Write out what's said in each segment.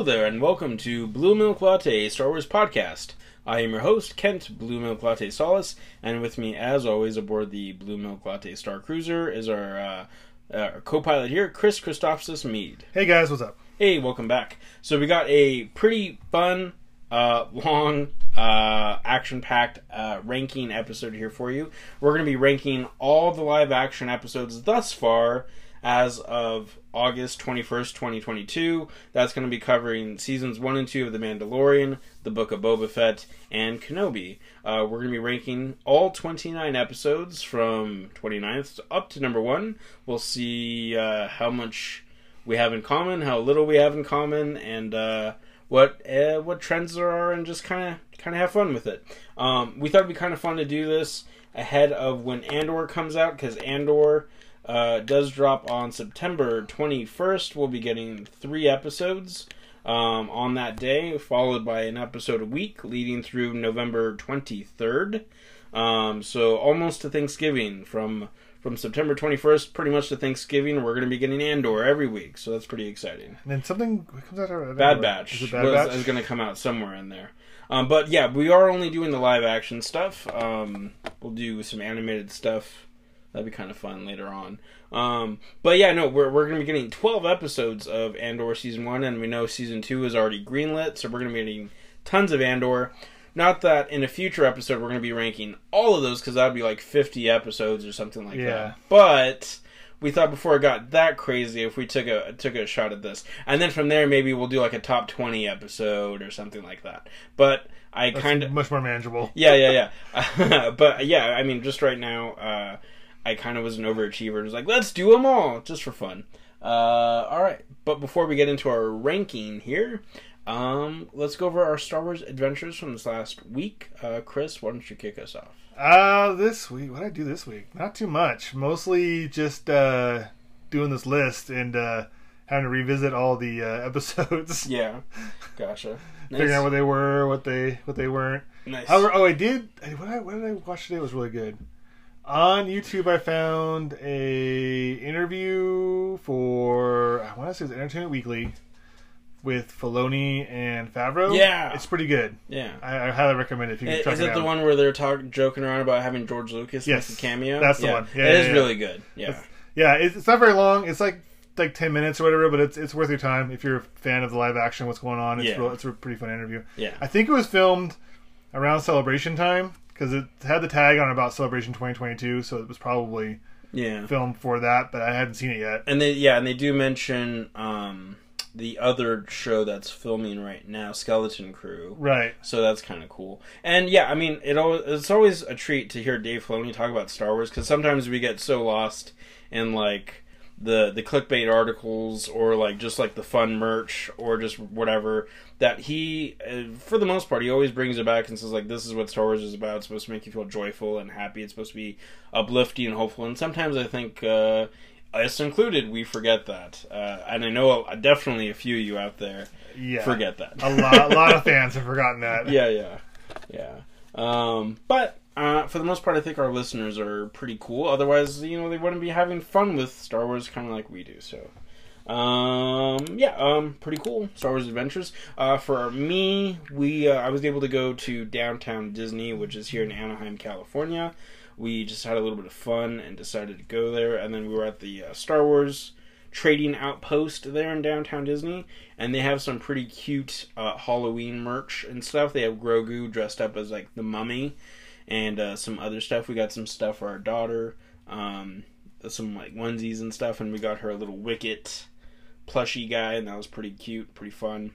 Hello there, and welcome to Blue Milk Latte Star Wars Podcast. I am your host, Kent Blue Milk Latte Salas, and with me, as always, aboard the Blue Milk Latte Star Cruiser is our, uh, uh, co pilot here, Chris Christophsis Meade. Hey guys, what's up? Hey, welcome back. So, we got a pretty fun, uh, long, uh, action packed uh, ranking episode here for you. We're going to be ranking all the live action episodes thus far as of August 21st, 2022. That's going to be covering seasons 1 and 2 of The Mandalorian, The Book of Boba Fett, and Kenobi. Uh, we're going to be ranking all 29 episodes from 29th up to number 1. We'll see uh, how much we have in common, how little we have in common, and uh, what uh, what trends there are, and just kind of kind of have fun with it. Um, we thought it'd be kind of fun to do this ahead of when Andor comes out, because Andor uh, does drop on September 21st. We'll be getting three episodes um, on that day, followed by an episode a week, leading through November 23rd. Um, so almost to Thanksgiving from from September 21st, pretty much to Thanksgiving. We're going to be getting Andor every week, so that's pretty exciting. And then something comes out. Of, Bad Batch, Is Bad was, Batch? is going to come out somewhere in there. Um, but yeah, we are only doing the live action stuff. Um, we'll do some animated stuff. That'd be kind of fun later on. Um, but yeah, no, we're, we're going to be getting 12 episodes of Andor season 1, and we know season 2 is already greenlit, so we're going to be getting tons of Andor. Not that in a future episode we're going to be ranking all of those, because that would be like 50 episodes or something like Yeah. that. But we thought before it got that crazy if we took a took a shot at this and then from there maybe we'll do like a top 20 episode or something like that but i kind of much more manageable. yeah yeah yeah but yeah i mean just right now uh i kind of was an overachiever and was like let's do them all just for fun uh all right but before we get into our ranking here um let's go over our star wars adventures from this last week uh chris why don't you kick us off Uh, this week, what did I do this week? Not too much. Mostly just uh, doing this list and uh, having to revisit all the uh, episodes, yeah gotcha figuring out what they were, what they what they weren't. nice However, oh, I did. I- What, I, what did I watch today? It was really good. On YouTube, I found a interview for I want to say it's Entertainment Weekly with Filoni and Favreau. Yeah. it's pretty good. yeah I, I highly recommend it if you can Is, it it the one where they're talking, joking around about having George Lucas Yes, make a cameo? that's the one. Yeah, it yeah, is yeah. really good. Yeah, Yeah, it's, it's not very long. It's like like ten minutes or whatever, but it's it's worth your time if you're a fan of the live action. What's going on? It's Yeah. real, it's a pretty fun interview. yeah, I think it was filmed around celebration time because it had the tag on about celebration 2022, so it was probably yeah. filmed for that. But I hadn't seen it yet. And they, yeah, and they do mention um, the other show that's filming right now, Skeleton Crew. Right. So that's kind of cool. And yeah, I mean, it al- it's always a treat to hear Dave Filoni talk about Star Wars because sometimes we get so lost in like the the clickbait articles or like just like the fun merch or just whatever that he uh, for the most part he always brings it back and says like this is what Star Wars is about. It's supposed to make you feel joyful and happy. It's supposed to be uplifting and hopeful. And sometimes I think uh us included, we forget that, uh, and I know definitely a few of you out there Yeah. forget that. A lot, a lot of fans have forgotten that. yeah, yeah, yeah. Um, but uh, for the most part, I think our listeners are pretty cool. Otherwise, you know, they wouldn't be having fun with Star Wars kind of like we do. So, um, yeah, um, pretty cool Star Wars Adventures. Uh, for me, we uh, I was able to go to downtown Disney, which is here in Anaheim, California. We just had a little bit of fun and decided to go there, and then we were at the uh, Star Wars trading outpost there in downtown Disney, and they have some pretty cute uh, Halloween merch and stuff. They have Grogu dressed up as like the mummy, and uh, some other stuff. We got some stuff for our daughter, um, some like onesies and stuff, and we got her a little Wicket plushy guy, and that was pretty cute, pretty fun.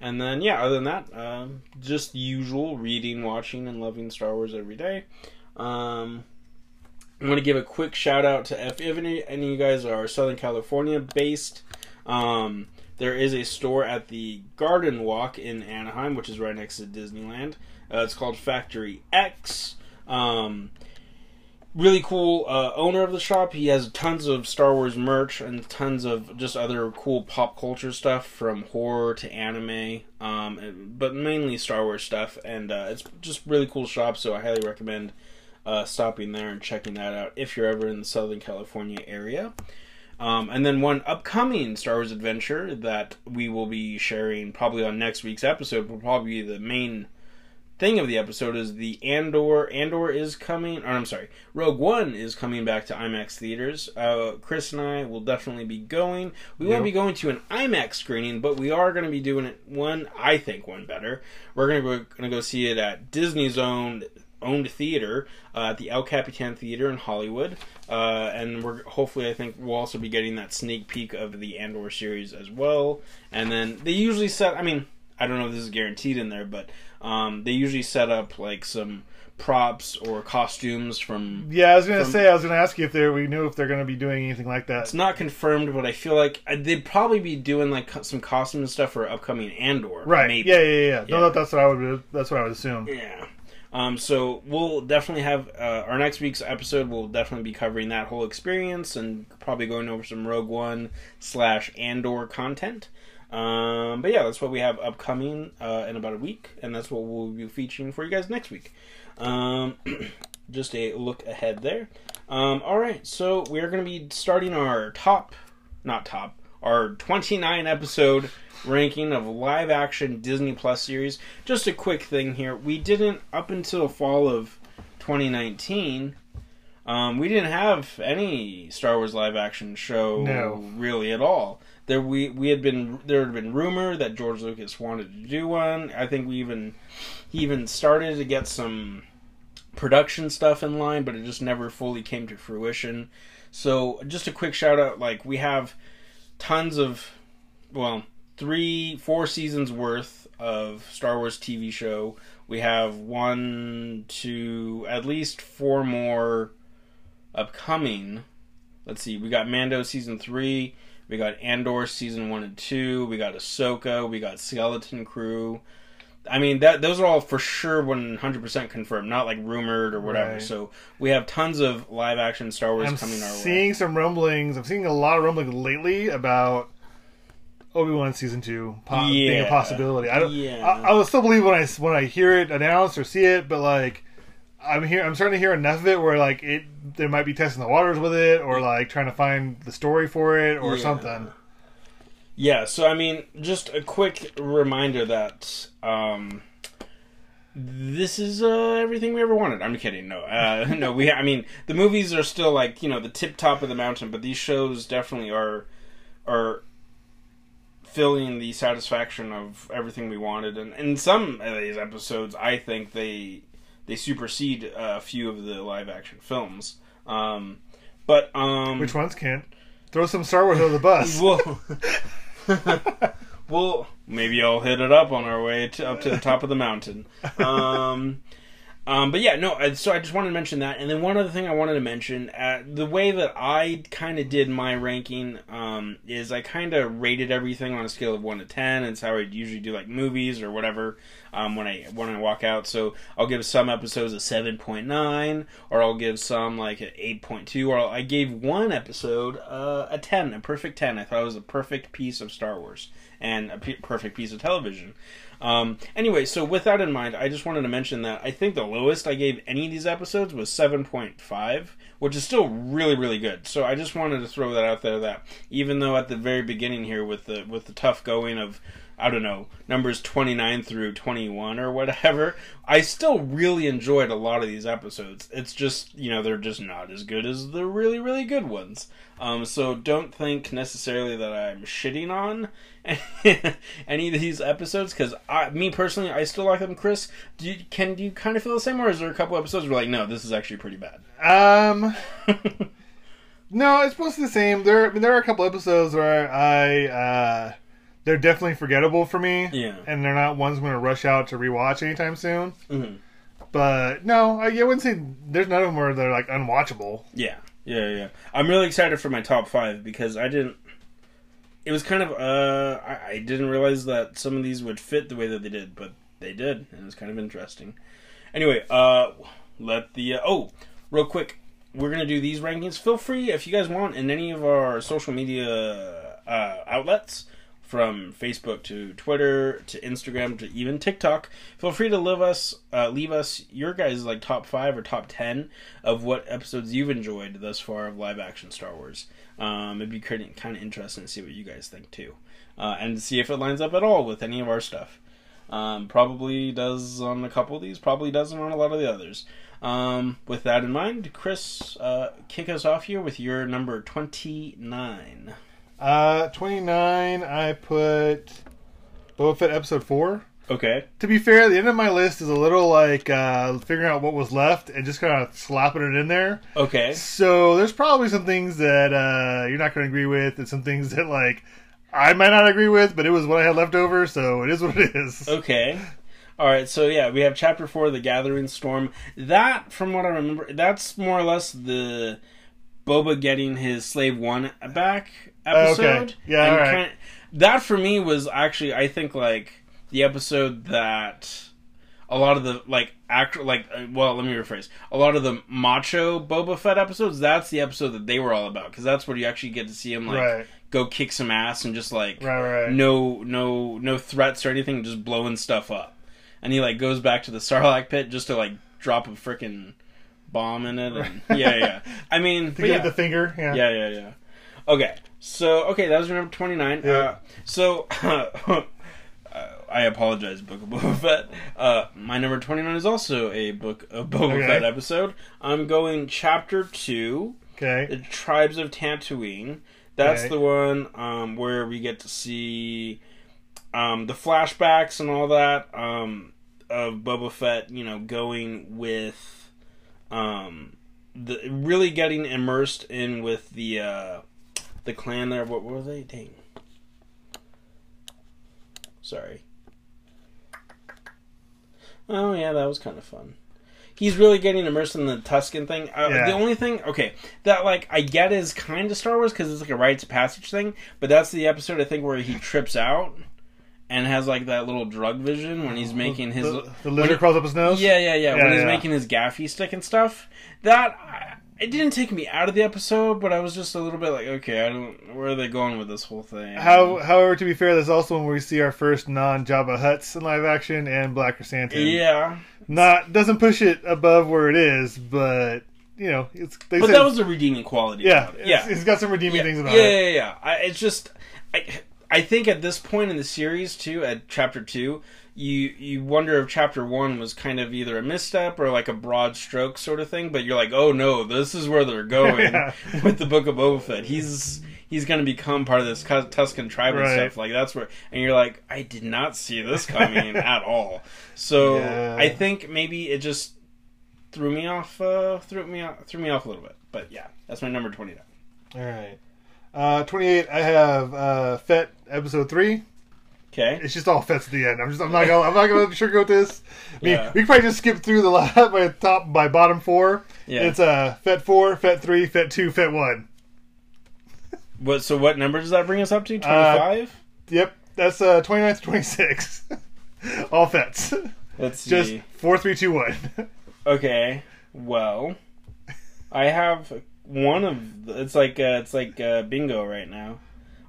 And then yeah, other than that, um, just usual reading, watching, and loving Star Wars every day. Um, I want to give a quick shout out to if, if any, any of you guys are Southern California based. Um, there is a store at the Garden Walk in Anaheim, which is right next to Disneyland. Uh, it's called Factory X. Um, really cool uh, owner of the shop. He has tons of Star Wars merch and tons of just other cool pop culture stuff from horror to anime, um, and- but mainly Star Wars stuff. And uh, it's just really cool shop, so I highly recommend uh, stopping there and checking that out if you're ever in the Southern California area. Um, and then one upcoming Star Wars adventure that we will be sharing probably on next week's episode will probably be the main thing of the episode is the Andor. Andor is coming. Or I'm sorry, Rogue One is coming back to IMAX theaters. Uh, Chris and I will definitely be going. We won't be going to an IMAX screening, but we are going to be doing it one. I think one better. We're going to go, going to go see it at Disney's own owned theater uh, at the El Capitan Theater in Hollywood, uh, and we're hopefully I think we'll also be getting that sneak peek of the Andor series as well. And then they usually set. I mean, I don't know if this is guaranteed in there, but um, they usually set up like some props or costumes from. Yeah, I was gonna From- say I was gonna ask you if they we knew if they're gonna be doing anything like that. It's not confirmed, but I feel like uh, they'd probably be doing like some costume and stuff for upcoming Andor. Right? Maybe. Yeah, yeah, yeah. Yeah. No, that's what I would. That's what I would assume. Yeah. Um, so we'll definitely have uh, our next week's episode. We'll definitely be covering that whole experience and probably going over some Rogue One slash Andor content. Um, but yeah, that's what we have upcoming uh, in about a week, and that's what we'll be featuring for you guys next week. Um, just a look ahead there. Um, all right, so we are going to be starting our top, not top, our 29 episode ranking of live action Disney Plus series. Just a quick thing here. We didn't, up until fall of 2019, um, we didn't have any Star Wars live action show No. really at all. There we we had been there had been rumor that George Lucas wanted to do one. I think we even he even started to get some production stuff in line, but it just never fully came to fruition. So just a quick shout out, like we have tons of well, three, four seasons worth of Star Wars TV show. We have one, two, at least four more upcoming. Let's see, we got Mando season three, we got Andor season one and two, we got Ahsoka, we got Skeleton Crew. I mean that those are all for sure one hundred percent confirmed, not like rumored or whatever. Right. So we have tons of live action Star Wars I'm coming our way. seeing some rumblings. I'm seeing a lot of rumblings lately about Obi Wan season two po- being a possibility. I don't. Yeah. I, I will still believe when I when I hear it announced or see it, but like. I'm here. I'm starting to hear enough of it where like it, they might be testing the waters with it, or like trying to find the story for it, or Yeah. something. Yeah, so I mean, just a quick reminder that um, this is uh, everything we ever wanted. I'm kidding. No, uh, no. We, I mean, the movies are still like you know the tip top of the mountain, but these shows definitely are are filling the satisfaction of everything we wanted. And in some of these episodes, I think they they supersede a few of the live action films. Um, but um, Which ones can't? Throw some Star Wars under the bus. well, well, maybe I'll hit it up on our way to, up to the top of the mountain. Um, um, but yeah, no. So I just wanted to mention that, and then one other thing I wanted to mention: uh, the way that I kind of did my ranking um, is I kind of rated everything on a scale of one to ten. It's how I usually do like movies or whatever um, when I when I walk out. So I'll give some episodes a seven point nine, or I'll give some like an eight point two, or I'll, I gave one episode uh, a ten, a perfect ten. I thought it was a perfect piece of Star Wars and a p- perfect piece of television. Um, anyway, so with that in mind, I just wanted to mention that I think the lowest I gave any of these episodes was 7.5, which is still really, really good. So I just wanted to throw that out there that even though at the very beginning here with the with the tough going of I don't know, numbers 29 through 21 or whatever, I still really enjoyed a lot of these episodes. It's just, you know, they're just not as good as the really, really good ones. Um, so don't think necessarily that I'm shitting on any of these episodes because me personally, I still like them. Chris, do you, can do you kind of feel the same, or is there a couple episodes where like, no, this is actually pretty bad? Um, no, it's mostly the same. There, I mean, there are a couple episodes where I, uh, they're definitely forgettable for me. Yeah. and they're not ones I'm going to rush out to rewatch anytime soon. hmm But no, I, I wouldn't say there's none of them where they're like unwatchable. Yeah, yeah, yeah. I'm really excited for my top five because I didn't. It was kind of uh, I, I didn't realize that some of these would fit the way that they did, but they did, and it was kind of interesting. Anyway, uh, let the uh, oh, real quick, we're gonna do these rankings. Feel free if you guys want in any of our social media uh, outlets. From Facebook to Twitter to Instagram to even TikTok. Feel free to leave us uh, leave us your guys like top five or top ten of what episodes you've enjoyed thus far of live action Star Wars. Um, it'd be kind of interesting to see what you guys think too, uh, and see if it lines up at all with any of our stuff. Um, probably does on a couple of these, probably doesn't on a lot of the others. Um, with that in mind, Chris, uh, kick us off here with your number 29. Uh, 29, I put Boba Fett Episode 4. Okay. To be fair, the end of my list is a little like uh, figuring out what was left and just kind of slapping it in there. Okay. So there's probably some things that uh, you're not going to agree with, and some things that like I might not agree with, but it was what I had left over, so it is what it is. Okay. All right, so yeah, we have chapter four, the Gathering Storm. That, from what I remember, that's more or less the Boba getting his Slave One back episode. Okay. Yeah, And all right. kinda- that for me was actually, I think, like the episode that a lot of the like act like uh, well, let me rephrase. A lot of the macho Boba Fett episodes. That's the episode that they were all about because that's where you actually get to see him like Right. go kick some ass and just like Right, right. no no no threats or anything, just blowing stuff up. And he like goes back to the Sarlacc pit just to like drop a freaking bomb in it. And, yeah, yeah. I mean, To yeah. the finger, yeah. yeah, yeah, yeah. Okay, so okay, that was your number twenty nine. Yeah. Uh, so. I apologize, Book of Boba Fett. Uh, my number twenty nine is also a Book of Boba Okay. Fett episode. I'm going chapter two, Okay. the Tribes of Tatooine. That's Okay. the one um, where we get to see um, the flashbacks and all that um, of Boba Fett, you know, going with um, the really getting immersed in with the uh, the clan there. What were they? Dang. Sorry. Oh yeah, that was kind of fun. He's really getting immersed in the Tusken thing. Uh, Yeah. The only thing, okay, that like I get is kind of Star Wars because it's like a rites of passage thing, but that's the episode I think where he trips out and has like that little drug vision when he's making his the, the lizard crawls up his nose. yeah, yeah, yeah. Yeah, when he's yeah. making his gaffi stick and stuff, that it didn't take me out of the episode, but I was just a little bit like, okay, I don't. Where are they going with this whole thing? How, however, to be fair, there's also when we see our first non-Jabba Hutts in live action and Black Krrsantan. Yeah, Not doesn't push it above where it is, but you know, it's. They but said, that was a redeeming quality. yeah, it. it's- yeah. It's got some redeeming yeah, things about yeah, it. yeah, yeah. I, it's just, I, I think at this point in the series too, at chapter two, you you wonder if chapter one was kind of either a misstep or like a broad stroke sort of thing. But you're like, oh no, this is where they're going Yeah. with the Book of Boba Fett. He's he's going to become part of this Tusken tribe and stuff. Like that's where, and you're like, I did not see this coming at all. So Yeah. I think maybe it just threw me off, uh, threw me off, threw me off a little bit. But yeah, that's my number twenty nine. All right. Uh, 28. I have uh, Fett episode three. Okay. It's just all Fets at the end. I'm just. I'm not gonna. I'm not gonna sugarcoat this. I mean, Yeah. we could probably just skip through the last by top by bottom four. Yeah. It's uh Fett four, Fett three, Fett two, Fett one. What? So what number does that bring us up to? Uh, Twenty five. Yep, that's uh 29 to 26. all Fets. Let's see. Just four, three, two, one. okay. Well, I have one of. It's like uh, it's like uh, bingo right now.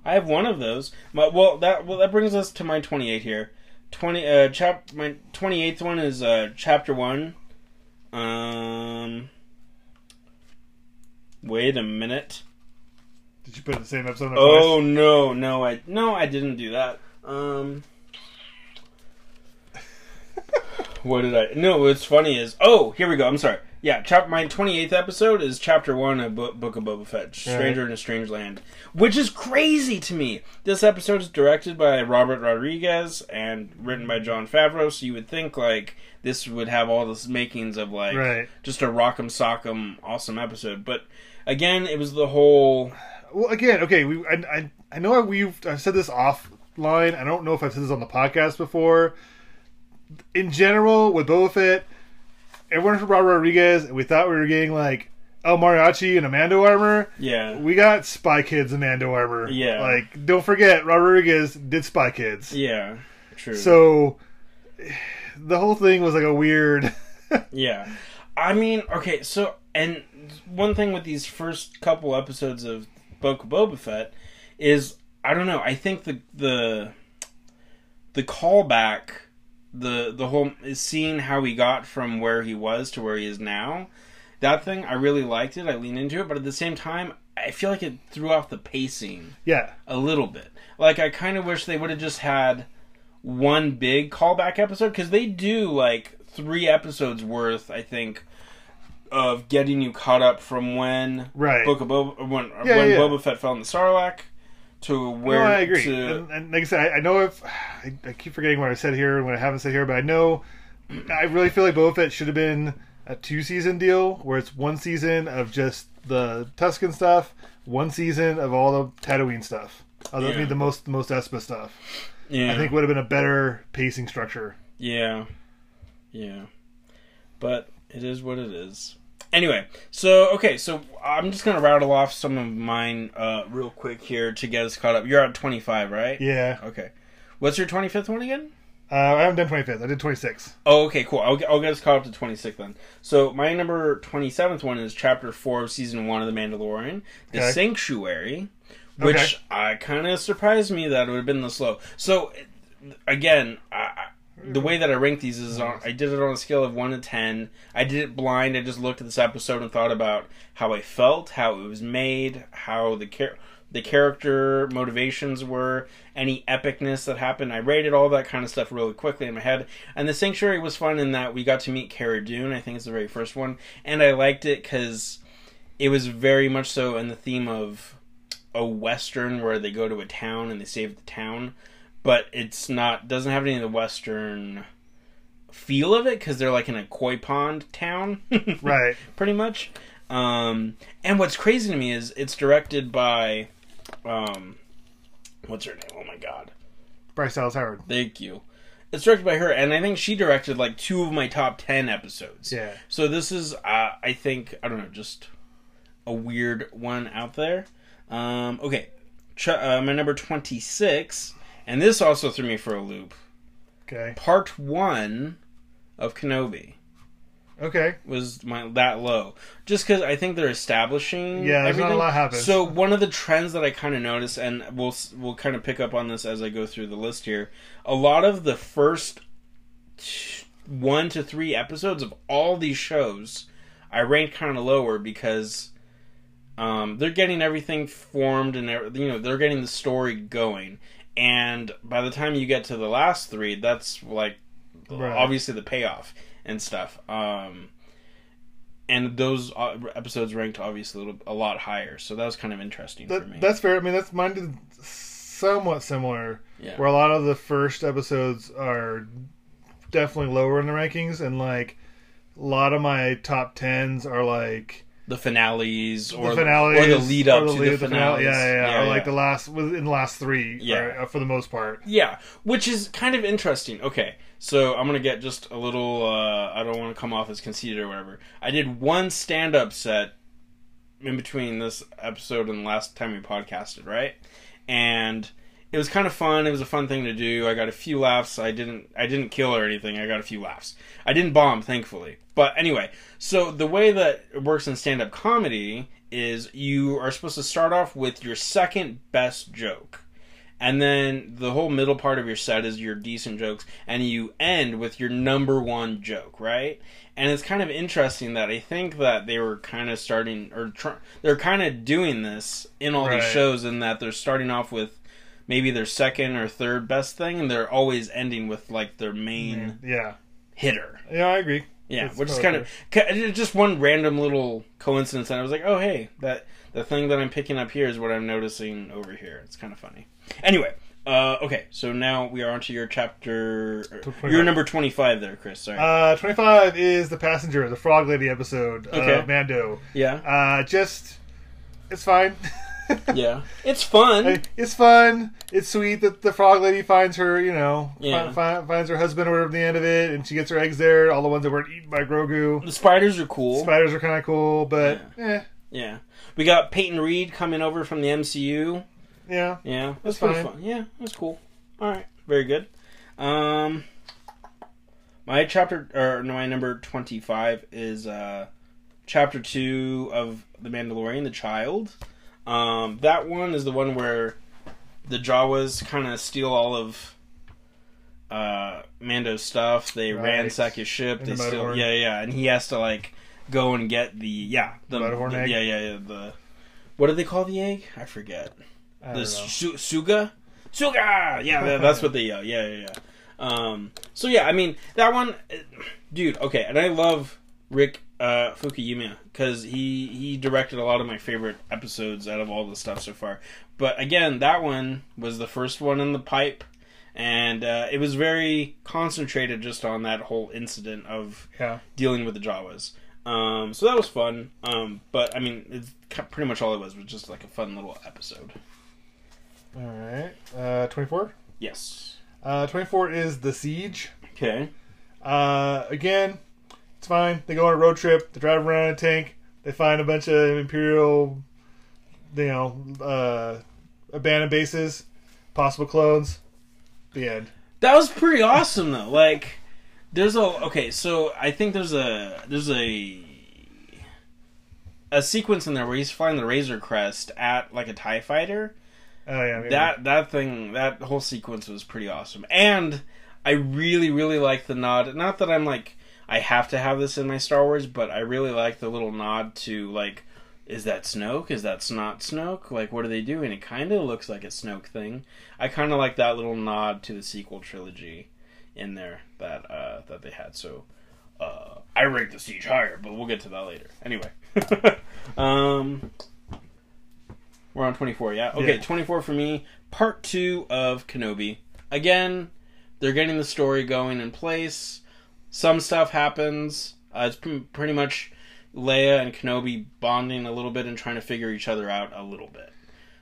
I have one of those. My, well, that well that brings us to my twenty eight here. Twenty uh chap my twenty eighth one is uh chapter one. Um. Wait a minute. Did you put the same episode? Oh no, no, I no, I didn't do that. Um, what did I? No, what's funny is oh, here we go. I'm sorry. Yeah, chap. My 28th episode is chapter one of Bo- Book of Boba Fett, Stranger in a Strange Land, which is crazy to me. This episode is directed by Robert Rodriguez and written by Jon Favreau. So you would think like this would have all the makings of like Right. just a rock'em sock'em awesome episode, but. Again, it was the whole Well, again, okay. We I I, I know we've I've said this offline. I don't know if I've said this on the podcast before. In general, with Boba Fett, everyone from Robert Rodriguez, and we thought we were getting like El Mariachi and Amando armor. yeah. We got Spy Kids Amando armor. Yeah. Like, don't forget, Robert Rodriguez did Spy Kids. Yeah, true. So, the whole thing was like a weird. yeah, I mean, okay, so and one thing with these first couple episodes of Book of Boba Fett is I don't know. I think the the the callback, the the whole seeing how he got from where he was to where he is now, that thing I really liked it. I leaned into it, but at the same time, I feel like it threw off the pacing Yeah. a little bit. Like I kind of wish they would have just had one big callback episode because they do like three episodes worth. I think of getting you caught up from when Right. Book of Boba when Yeah, when yeah. Boba Fett fell in the Sarlacc to where no, I agree. to And, and like I said, I, I know if I, I keep forgetting what I said here and what I haven't said here, but I know I really feel like Boba Fett should have been a two season deal where it's one season of just the Tuscan stuff, one season of all the Tatooine stuff. That'd Yeah. be the most the Mos Espa stuff. yeah I think would have been a better pacing structure. Yeah. Yeah. But it is what it is. Anyway, so okay, so I'm just gonna rattle off some of mine uh, real quick here to get us caught up. You're at 25, right? Yeah, Okay. What's your 25th one again? uh, I haven't done twenty fifth. I did twenty six. Oh, okay, cool. I'll get, I'll get us caught up to 26 then. So my number 27th one is chapter 4 of season 1 of The Mandalorian, The Okay. Sanctuary, which Okay. uh, kind of surprised me that it would have been this low. So, again, I, I- the way that I rank these is on, I did it on a scale of 1 to 10. I did it blind. I just looked at this episode and thought about how I felt, how it was made, how the char- the character motivations were, any epicness that happened. I rated all that kind of stuff really quickly in my head. And the Sanctuary was fun in that we got to meet Cara Dune. I think it's the very first one, and I liked it because it was very much so in the theme of a western where they go to a town and they save the town, but it's not doesn't have any of the western feel of it because they're like in a koi pond town, Right. pretty much. Um, and what's crazy to me is it's directed by, um, what's her name? Oh my god, Bryce Dallas Howard. thank you. It's directed by her, and I think she directed like two of my top ten episodes. Yeah. So this is, uh, I think, I don't know, just a weird one out there. Um, okay, Ch- uh, my number twenty six, and this also threw me for a loop. Okay. Part one of Kenobi Okay. was my that low, just because I think they're establishing. Yeah, there's not a lot happens. So one of the trends that I kind of noticed, and we'll we'll kind of pick up on this as I go through the list here. A lot of the first t- one to three episodes of all these shows, I ranked kind of lower because um, they're getting everything formed and you know they're getting the story going. And by the time you get to the last three, that's like Right. obviously the payoff and stuff. Um, and those uh, episodes ranked obviously a, little, a lot higher, so that was kind of interesting for me. That's fair. I mean, that's mine did somewhat similar. yeah, where a lot of the first episodes are definitely lower in the rankings and like a lot of my top tens are like the finales or the finales or the lead up the to lead the up to finales. yeah, yeah, yeah, or like yeah. the last within the last three Yeah. right, uh, for the most part Yeah, which is kind of interesting. Okay, so I'm gonna get just a little. Uh, I don't want to come off as conceited or whatever. I did one stand up set in between this episode and the last time we podcasted, right? And it was kind of fun. It was a fun thing to do. I got a few laughs. I didn't. I didn't kill or anything. I got a few laughs. I didn't bomb, thankfully. But anyway, so the way that it works in stand up comedy is you are supposed to start off with your second best joke and then the whole middle part of your set is your decent jokes and you end with your number one joke right and it's kind of interesting that i think that they were kind of starting or tr- they're kind of doing this in all these shows in that they're starting off with maybe their second or third best thing and they're always ending with like their main yeah hitter yeah i agree yeah, That's which is kind of just one random little coincidence, and I was like, "Oh, hey, that the thing that I'm picking up here is what I'm noticing over here." It's kind of funny. Anyway, uh, okay, so now we are onto your chapter. Your number twenty-five there, Chris. Sorry. uh 25 is the passenger the frog lady episode Okay. of mando yeah, uh just it's fine yeah, it's fun. It's fun. It's sweet that the frog lady finds her, you know, Yeah. fi- fi- finds her husband or whatever at the end of it, and she gets her eggs there. All the ones that weren't eaten by Grogu. the spiders are cool. Spiders are kind of cool, but eh, yeah, we got Peyton Reed coming over from the MCU. yeah. Yeah, That's that's fine. fun. Yeah, that's cool. All right, very good. Um, my chapter or no, my number twenty-five is uh, chapter two of the Mandalorian, the Child. Um, that one is the one where the Jawas kind of steal all of uh, Mando's stuff. They Right. ransack his ship. And They the steal, yeah, yeah, and he has to like go and get the yeah the, Mudhorn egg? yeah yeah yeah the what do they call the egg? I forget. I The su- suga, suga. Yeah, that's what they yell. Yeah, yeah, yeah. Um, so yeah, I mean that one, uh, dude. Okay, and I love Rick uh, Famuyiwa because he he directed a lot of my favorite episodes out of all the stuff so far. But again, that one was the first one in the pipe, and uh, it was very concentrated just on that whole incident of Yeah. dealing with the Jawas. Um, so that was fun. Um, but I mean, it's pretty much all it was was just like a fun little episode. All right. Uh, 24? Yes. Uh, 24 is The Siege. Okay. Uh, again, it's fine. They go on a road trip. They drive around in a tank. They find a bunch of Imperial, you know, uh, abandoned bases, possible clones. The end. That was pretty awesome though. Like there's a okay, so I think there's a there's a a sequence in there where he's flying the Razor Crest at like a TIE fighter. Oh yeah, maybe. That that thing that whole sequence was pretty awesome. And I really, really like the nod. Not that I'm like I have to have this in my Star Wars, but I really like the little nod to like is that Snoke? Is that not Snoke? Like, what are they doing? It kind of looks like a Snoke thing. I kind of like that little nod to the sequel trilogy in there that uh, that they had. So uh, I rate the siege higher, but we'll get to that later. Anyway, um, we're on twenty four. Yeah, okay, Yeah. twenty four for me. Part two of Kenobi. Again, they're getting the story going in place. Some stuff happens. Uh, it's pre- pretty much Leia and Kenobi bonding a little bit and trying to figure each other out a little bit.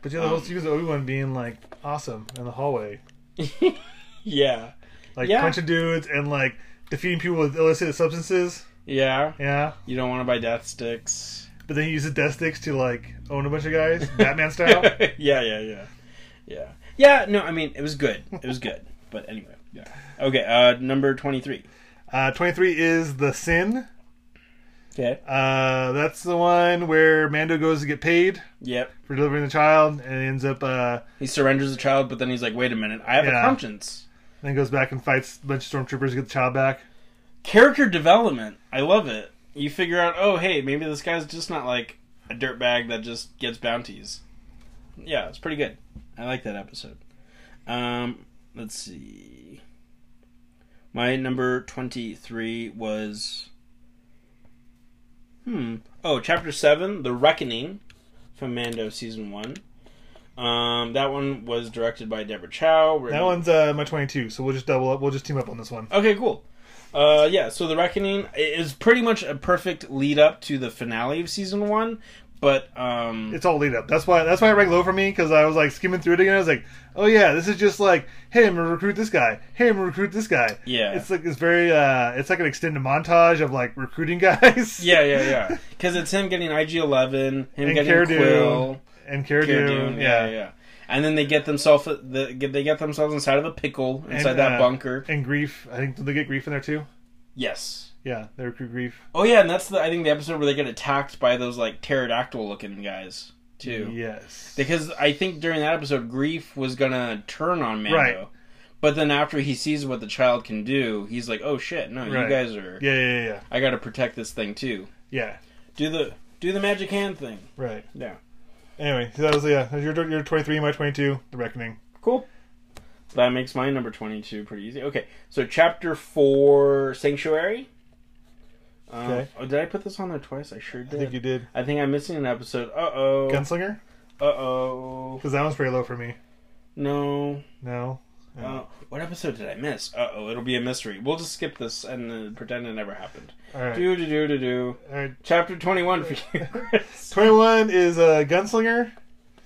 but yeah, the whole um, sequence of Obi Wan being like awesome in the hallway, yeah, like Yeah. punching dudes and like defeating people with illicit substances. yeah. Yeah, You don't want to buy death sticks. but then he uses death sticks to like own a bunch of guys, Batman style. yeah, yeah, yeah, yeah, yeah. No, I mean it was good. It was good. But anyway, yeah. Okay, uh, number twenty-three. Uh, 23 is The Sin. Okay. Uh, that's the one where Mando goes to get paid Yep. for delivering the child and ends up uh, He surrenders the child, but then he's like, "Wait a minute, I have a Yeah. conscience." then goes back and fights a bunch of stormtroopers to get the child back. Character development. I love it. You figure out, oh, hey, maybe this guy's just not like a dirtbag that just gets bounties. Yeah, it's pretty good. I like that episode. Um, let's see. My number 23 was. Hmm. Oh, chapter 7, The Reckoning from Mando season 1. Um, that one was directed by Deborah Chow. That one's uh, my 22, so we'll just double up. We'll just team up on this one. Okay, cool. Uh, yeah, so the reckoning is pretty much a perfect lead up to the finale of season one, but um, It's all lead up. That's why. That's why it ranked low for me because I was like skimming through it again. I was like, oh yeah, this is just like, hey, I'm gonna recruit this guy. Hey, I'm gonna recruit this guy. Yeah. It's like it's very. uh It's like an extended montage of like recruiting guys. yeah, yeah, yeah, because it's him getting IG Eleven, him And getting Cara Quill, And Cara Cara Dune. Dune, Yeah. yeah, yeah, and then they get themselves the get they get themselves inside of a pickle inside And, that uh, bunker. And Greef. I think did they get Greef in there too? Yes. Yeah, they recruit Greef. Oh yeah, and that's the I think the episode where they get attacked by those like pterodactyl looking guys too. Yes. Because I think during that episode, Greef was gonna turn on Mando. Right. But then after he sees what the child can do, he's like, "Oh shit, no, you guys are. Yeah, yeah, yeah, I got to protect this thing too. yeah. Do the do the magic hand thing. Right. Yeah, Anyway, so that was yeah. that was Your your twenty three, my twenty two. The Reckoning. cool. That makes my number twenty-two pretty easy. Okay, so chapter four, Sanctuary. Um, Okay. Oh, did I put this on there twice? I sure did. I think you did. I think I'm missing an episode. Uh oh. Gunslinger, Uh oh. because that one's pretty low for me. No. No. Uh, what episode did I miss? Uh oh, it'll be a mystery. We'll just skip this and uh, pretend it never happened. All right. Do do do do do. All right. Chapter twenty-one for you. Chris. Twenty one is uh, Gunslinger.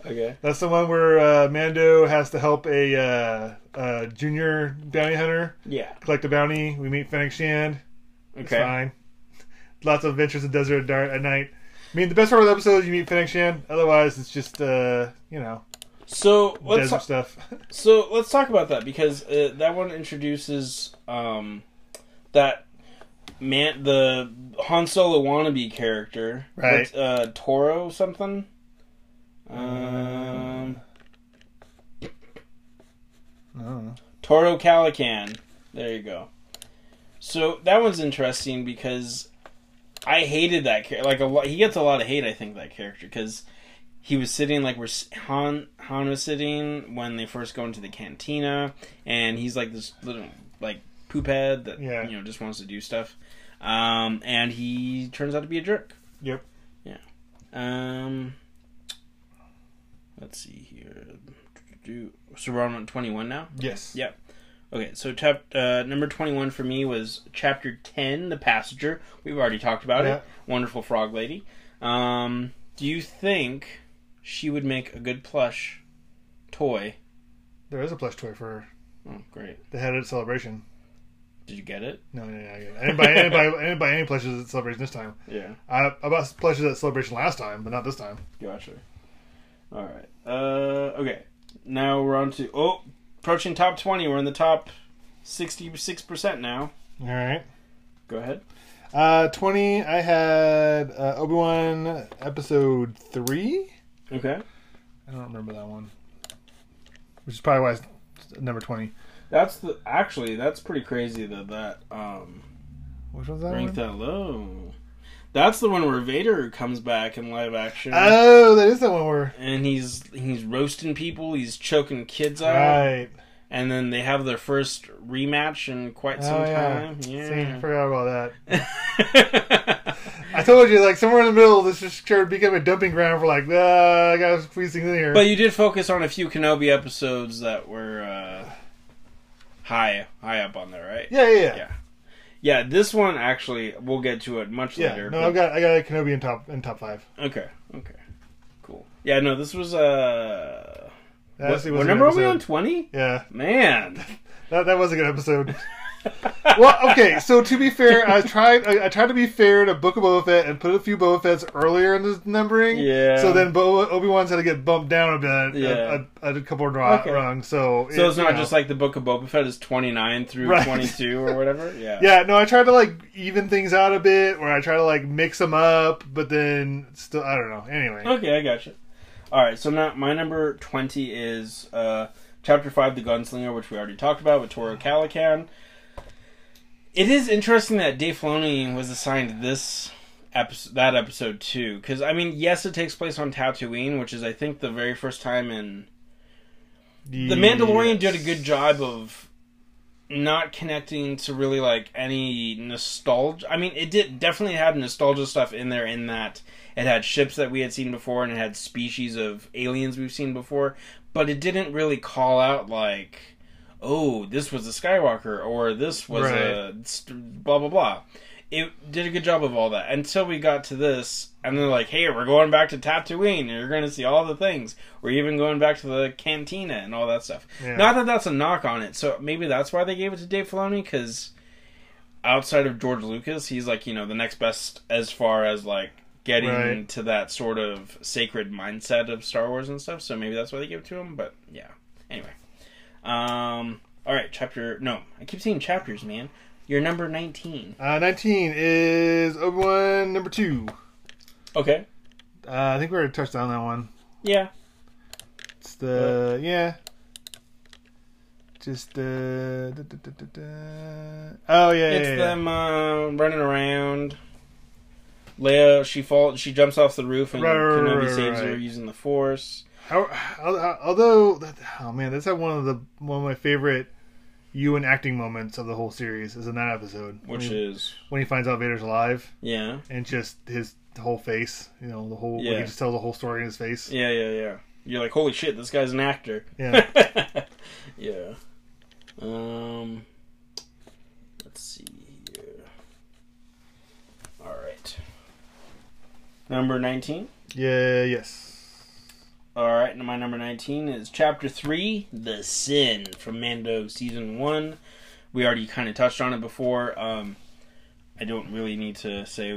okay. That's the one where uh, Mando has to help a uh, uh, junior bounty hunter Yeah. collect a bounty. We meet Fennec Shand. It's Okay. fine. Lots of adventures in desert at, dark, at night. I mean, the best part of the episode is you meet Fennec Shand. Otherwise, it's just uh, you know So let's desert stuff. so let's talk about that because uh, that one introduces um, that man the Han Solo wannabe character, Right. What's, uh, Toro something. Um, Toro Calican. There you go. So that one's interesting because I hated that character. Like a lot, he gets a lot of hate. I think that character because he was sitting like where Han Han was sitting when they first go into the cantina, and he's like this little like poop head that Yeah. you know just wants to do stuff. Um, and he turns out to be a jerk. Yep. Yeah. Um, let's see here. So we're on twenty one now. Yes. Yeah. Okay, so chap uh, number twenty one for me was chapter ten, the passenger. We've already talked about Yeah. it. Wonderful frog lady. Um, do you think she would make a good plush toy? There is a plush toy for her. Oh, great! They had it at Celebration. Did you get it? No, no, no. I didn't buy, I didn't buy, I didn't buy any plushes at Celebration this time. Yeah. I, I bought plushes at Celebration last time, but not this time. Gotcha. All right. Uh, okay. Now we're on to oh, approaching top twenty. We're in the top sixty-six percent now. All right. Go ahead. Uh, 20, I had uh, Obi Wan episode 3. Okay. I don't remember that one. Which is probably why it's number 20. That's the actually that's pretty crazy that that um Which one's that ranked one? that low. That's the one where Vader comes back in live action, Oh, that is that one where. and he's he's roasting people, he's choking kids out, Right. and then they have their first rematch in quite some oh, yeah. time. See, I Yeah. forgot about that. I told you, like, somewhere in the middle, this just started becoming a dumping ground for, like, uh, I gotta squeeze things in here. but you did focus on a few Kenobi episodes that were uh, high high up on there, right? yeah, yeah, yeah. Yeah. Yeah, this one actually we'll get to it much Yeah, later. no, but- I've got I got a Kenobi in top in top five. Okay, okay, cool. Yeah, no, this was uh, That what, what number are we on? Twenty. Yeah, Man, that that was a good episode. well, okay. So to be fair, I tried. I, I tried to be fair to Book of Boba Fett and put a few Boba Fett's earlier in the numbering. Yeah. So then Obi Wan's had to get bumped down a bit. Yeah. A, a, a couple of Okay. rungs. So so it- it's not know. just like the Book of Boba Fett is twenty nine through Right. twenty two or whatever. Yeah. Yeah, no, I tried to like even things out a bit, where I try to like mix them up, but then still, I don't know. Anyway, Okay, I got you. All right, so now my number twenty is uh, chapter five, the Gunslinger, which we already talked about with Toro Calican. It is interesting that Dave Filoni was assigned this episode, that episode too, because I mean, yes, it takes place on Tatooine, which is I think the very first time in The Mandalorian did a good job of not connecting to really like any nostalgia. I mean, it did definitely had nostalgia stuff in there in that it had ships that we had seen before and it had species of aliens we've seen before, but it didn't really call out like, oh, this was a Skywalker or this was a blah blah blah. It did a good job of all that until we got to this, and they're like, "Hey, we're going back to Tatooine. You're going to see all the things. We're even going back to the cantina and all that stuff." Yeah. Not that that's a knock on it. So maybe that's why they gave it to Dave Filoni because outside of George Lucas, he's like you know the next best as far as like getting Right. to that sort of sacred mindset of Star Wars and stuff. So maybe that's why they gave it to him. But yeah. Anyway, um, all right, chapter. No, I keep saying chapters, man. You're number nineteen. Uh, Nineteen is Obi Wan number two. Okay. Uh, I think we already touched on that one. Yeah. It's the yeah. Just uh, da. oh yeah, It's yeah, yeah. them uh, running around. Leia, she falls. She jumps off the roof, and Right, right, Kenobi right, saves her using the Force. How, although, that, oh man, that's like one of the one of my favorite you and acting moments of the whole series is in that episode, Which when he, is when he finds out Vader's alive yeah, and just his whole face, you know, the whole Yeah. he just tells the whole story in his face. yeah, yeah, yeah. You're like, holy shit, this guy's an actor. Yeah. yeah. Um. Let's see here. All right. Number nineteen. Yeah, yes. All right, my number 19 is Chapter 3, The Sin from Mando Season 1. We already kind of touched on it before. Um, I don't really need to say,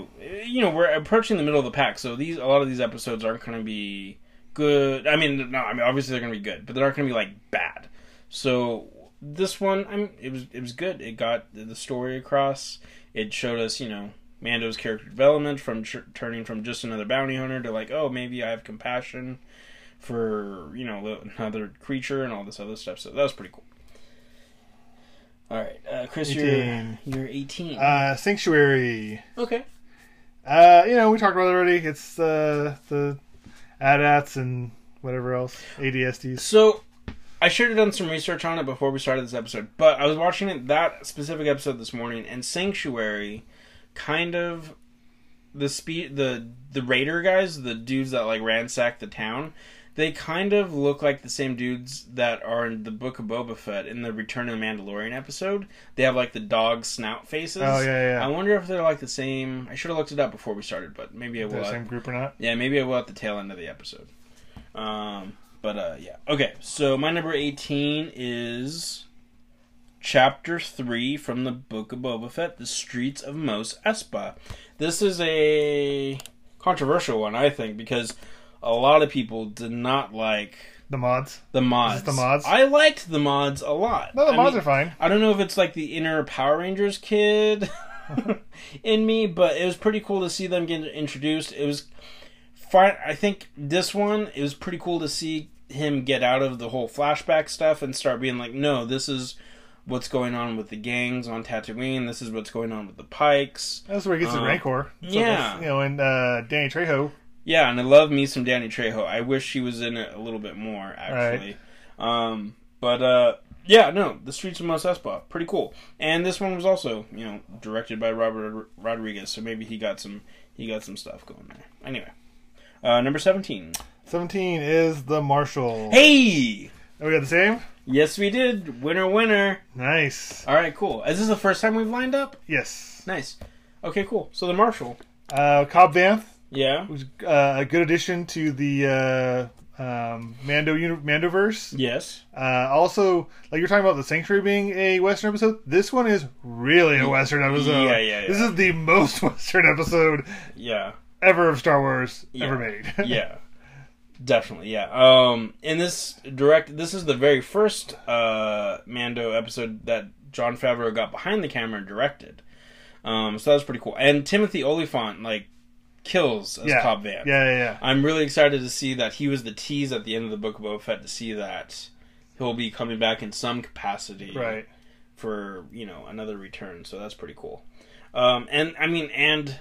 you know, we're approaching the middle of the pack, so these a lot of these episodes aren't going to be good. I mean, no, I mean obviously they're going to be good, but they're not going to be like bad. So this one, I mean, it was it was good. It got the story across. It showed us, you know, Mando's character development from tr- turning from just another bounty hunter to like, oh, maybe I have compassion for you know another creature and all this other stuff. So that was pretty cool. All right, uh, Chris, 18. you're you're 18. Uh, Sanctuary. okay. Uh, you know, we talked about it already. It's uh, the AT-ATs and whatever else. AT-STs. So, I should have done some research on it before we started this episode, but I was watching it that specific episode this morning, and Sanctuary, kind of the speed the the raider guys, the dudes that like ransack the town. They kind of look like the same dudes that are in the Book of Boba Fett in the Return of the Mandalorian episode. They have like the dog snout faces. Oh, yeah, yeah. I wonder if they're like the same. I should have looked it up before we started, but maybe I will. the same group or not? Yeah, maybe I will at the tail end of the episode. Um, but uh, yeah. Okay, so my number 18 is chapter 3 from the Book of Boba Fett, The Streets of Mos Espa. This is a controversial one, I think, because a lot of people did not like The mods. the mods. the mods? I liked the mods a lot. No, the I mods mean, are fine. I don't know if it's like the inner Power Rangers kid in me, but it was pretty cool to see them get introduced. It was fine. I think this one it was pretty cool to see him get out of the whole flashback stuff and start being like, no, this is what's going on with the gangs on Tatooine. This is what's going on with the Pikes. That's where he gets his Uh, Rancor. So yeah. You know, and uh, Danny Trejo. Yeah, and I love me some Danny Trejo. I wish she was in it a little bit more, actually. Um, but uh, yeah, no, the Streets of Mos Espa, pretty cool. And this one was also, you know, directed by Robert Rodriguez, so maybe he got some he got some stuff going there. Anyway, uh, number seventeen. 17 is the Marshal. Hey, Oh, we got the same? yes, we did. Winner, winner. Nice. All right, cool. Is this the first time we've lined up? Yes. Nice. Okay, cool. So the Marshal. Uh, Cobb Vanth Yeah. was uh, a good addition to the uh, um, Mando uni- Mandoverse. Yes. Uh, also, like you're talking about the Sanctuary being a Western episode, this one is really a Western episode. Yeah, yeah, yeah. This is the most Western episode Yeah. ever of Star Wars Yeah. ever made. yeah definitely yeah um in this direct this is the very first uh mando episode that jon favreau got behind the camera and directed um so that was pretty cool and timothy olyphant like kills as yeah. cobb vanth Yeah, yeah, yeah. i'm really excited to see that he was the tease at the end of the book of Boba Fett to see that he'll be coming back in some capacity Right. for you know another return so that's pretty cool um and i mean and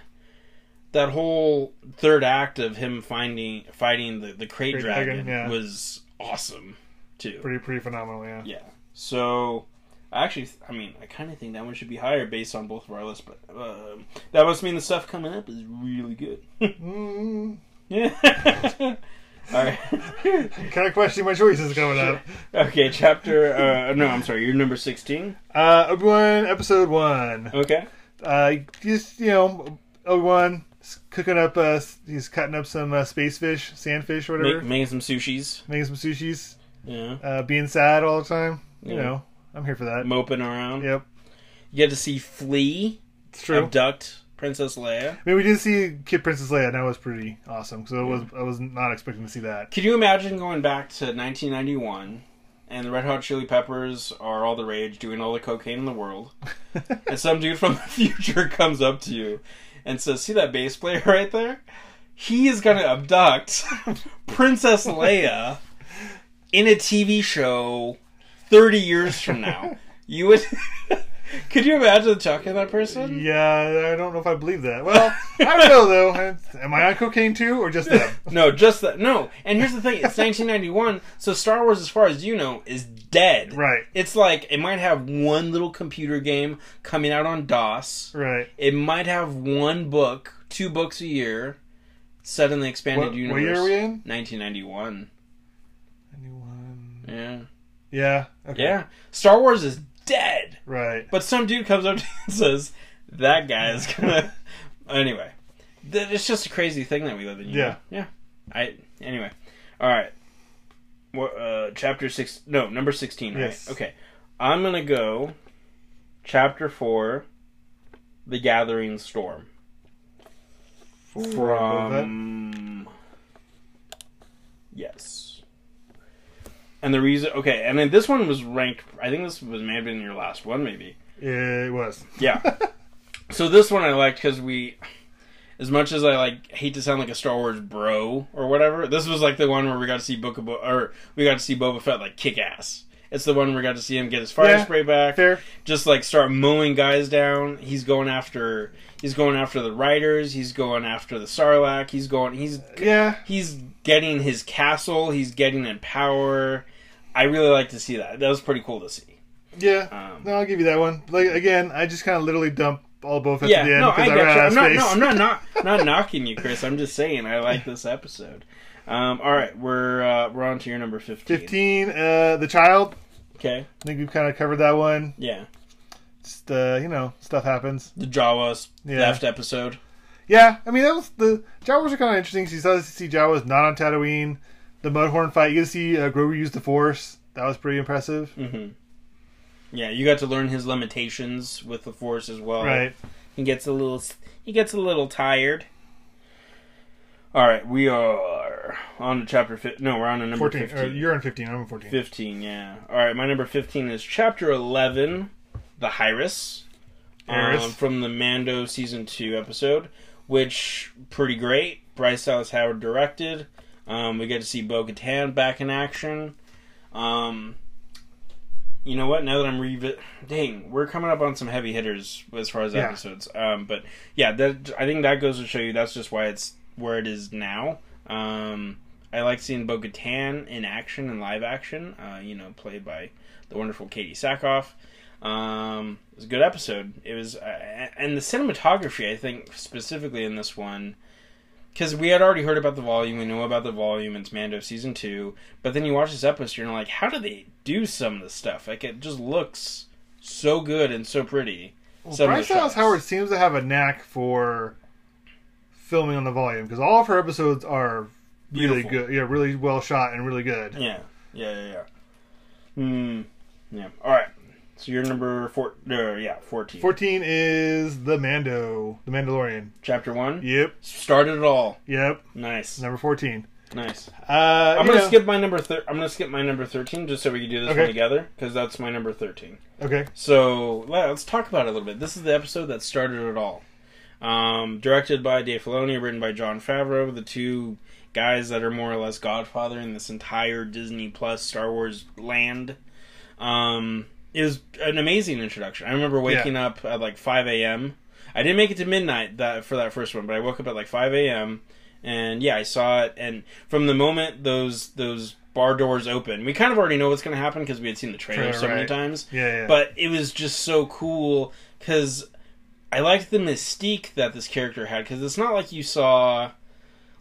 that whole third act of him finding fighting the the krayt Krayt dragon, dragon, yeah. was awesome too Pretty, pretty phenomenal. Yeah. yeah so I actually i mean i kind of think that one should be higher based on both of our lists but um, that must mean the stuff coming up is really good Mm, yeah all right kind of question my choices coming up. okay chapter uh no i'm sorry you're number 16 Uh, Obi Wan episode one. okay Uh, just you know, Obi Wan cooking up. Uh, he's cutting up some uh, space fish, sandfish, whatever, Make, making some sushis making some sushis. yeah Uh, being sad all the time. You Yeah. know, I'm here for that. moping around Yep, you get to see flea it's true. abduct Princess Leia. I mean, we did see Kid Princess Leia, and that was pretty awesome. So it was I was not expecting to see that. Can you imagine going back to 1991 and the Red Hot Chili Peppers are all the rage, doing all the cocaine in the world, and some dude from the future comes up to you and says, "See that bass player right there? He is gonna abduct Princess Leia in a TV show 30 years from now." You would. Could you imagine talking to that person? Yeah, I don't know if I believe that. Well, I don't know though. Am I on cocaine too, or just them? No, just that. No, and here's the thing: it's 1991, so Star Wars, as far as you know, is dead. Right, It's like it might have one little computer game coming out on DOS. right. It might have one book, two books a year, set in the expanded What, what universe. year are we in? 1991. Anyone? Yeah, Yeah. Okay. yeah. Star Wars is dead, Right. but some dude comes up and says that guy is gonna. anyway, th- it's just a crazy thing that we live in. Yeah. know? yeah. I anyway. All right. What, uh, chapter six? No, number sixteen. Right. Yes. Okay. I'm gonna go. Chapter four. The Gathering Storm. From. Yes. And the reason, okay, and then this one was ranked. I think this was may have been your last one, maybe. Yeah, it was. Yeah. so this one I liked because we, as much as I like hate to sound like a Star Wars bro or whatever, this was like the one where we got to see Book of Bo- or we got to see Boba Fett like kick ass, It's the one we got to see him get his fire Yeah, spray back. Fair. Just like start mowing guys down. He's going after. He's going after the riders. He's going after the Sarlacc. He's going. He's Yeah. he's getting his castle. He's getting in power. I really like to see that. That was pretty cool to see. Yeah. Um, No, I'll give you that one. Like again, I just kind of literally dump all both Fett yeah, the end no, I because I you. ran out I'm of not, space. no, I'm not, not not knocking you, Chris. I'm just saying I like this episode. Um, all right, we're uh, we're on to your number fifteen. Fifteen. Uh, the child. Okay. I think we've kind of covered that one. Yeah, Just uh, you know, stuff happens. the Jawas Yeah. theft episode. Yeah, I mean that was the Jawas are kind of interesting. saw to see Jawas not on Tatooine. The Mudhorn fight. You get to see uh, Grogu use the Force. That was pretty impressive. hmm Yeah, you got to learn his limitations with the Force as well. Right. He gets a little he gets a little tired. All right, we are on to chapter 15. No, we're on to number Fourteen. Or 15. you're on fifteen. I'm on fourteen. 15, yeah. All right, my number 15 is chapter 11, The Heiress. Heiress. Um, from the Mando season 2 episode, which pretty great. Bryce Dallas Howard directed. Um, we get to see Bo Katan back in action. Um, you know what? Now that I'm revi- dang, we're coming up on some heavy hitters as far as Yeah. episodes. Um, but yeah, that I think that goes to show you that's just why it's where it is now. Um, I like seeing Bo Katan in action and live action. Uh, you know, played by the wonderful Katee Sackhoff. Um, it was a good episode. It was, uh, and the cinematography, I think, specifically in this one, because we had already heard about the volume, we know about the volume. It's Mando season two, but then you watch this episode, and you're like, how do they do some of this stuff? Like, it just looks so good and so pretty. Well, Bryce Dallas. Howard seems to have a knack for filming on the volume because all of her episodes are really Beautiful. good. Yeah, really well shot and really good. Yeah, yeah, yeah, yeah. Hmm. Yeah. All right. So you're number four. Uh, yeah, fourteen. Fourteen is the Mando, the Mandalorian. Chapter one. Yep, Started it all. yep. Nice, Number fourteen. nice. Uh, I'm gonna know- skip my number. Thir- I'm gonna skip my number thirteen just so we can do this Okay. one together because that's my number thirteen. Okay. So let's talk about it a little bit. This is the episode that started it all. Um, directed by Dave Filoni, written by Jon Favreau, the two guys that are more or less Godfather in this entire Disney Plus Star Wars land. Um, it was an amazing introduction. I remember waking up at like 5 a.m. I didn't make it to midnight that for that first one, but I woke up at like 5 a.m. and yeah, I saw it. And from the moment those those bar doors open, we kind of already know what's going to happen because we had seen the trailer Trailer, so many times Yeah, yeah. but it was just so cool because I liked the mystique that this character had because it's not like you saw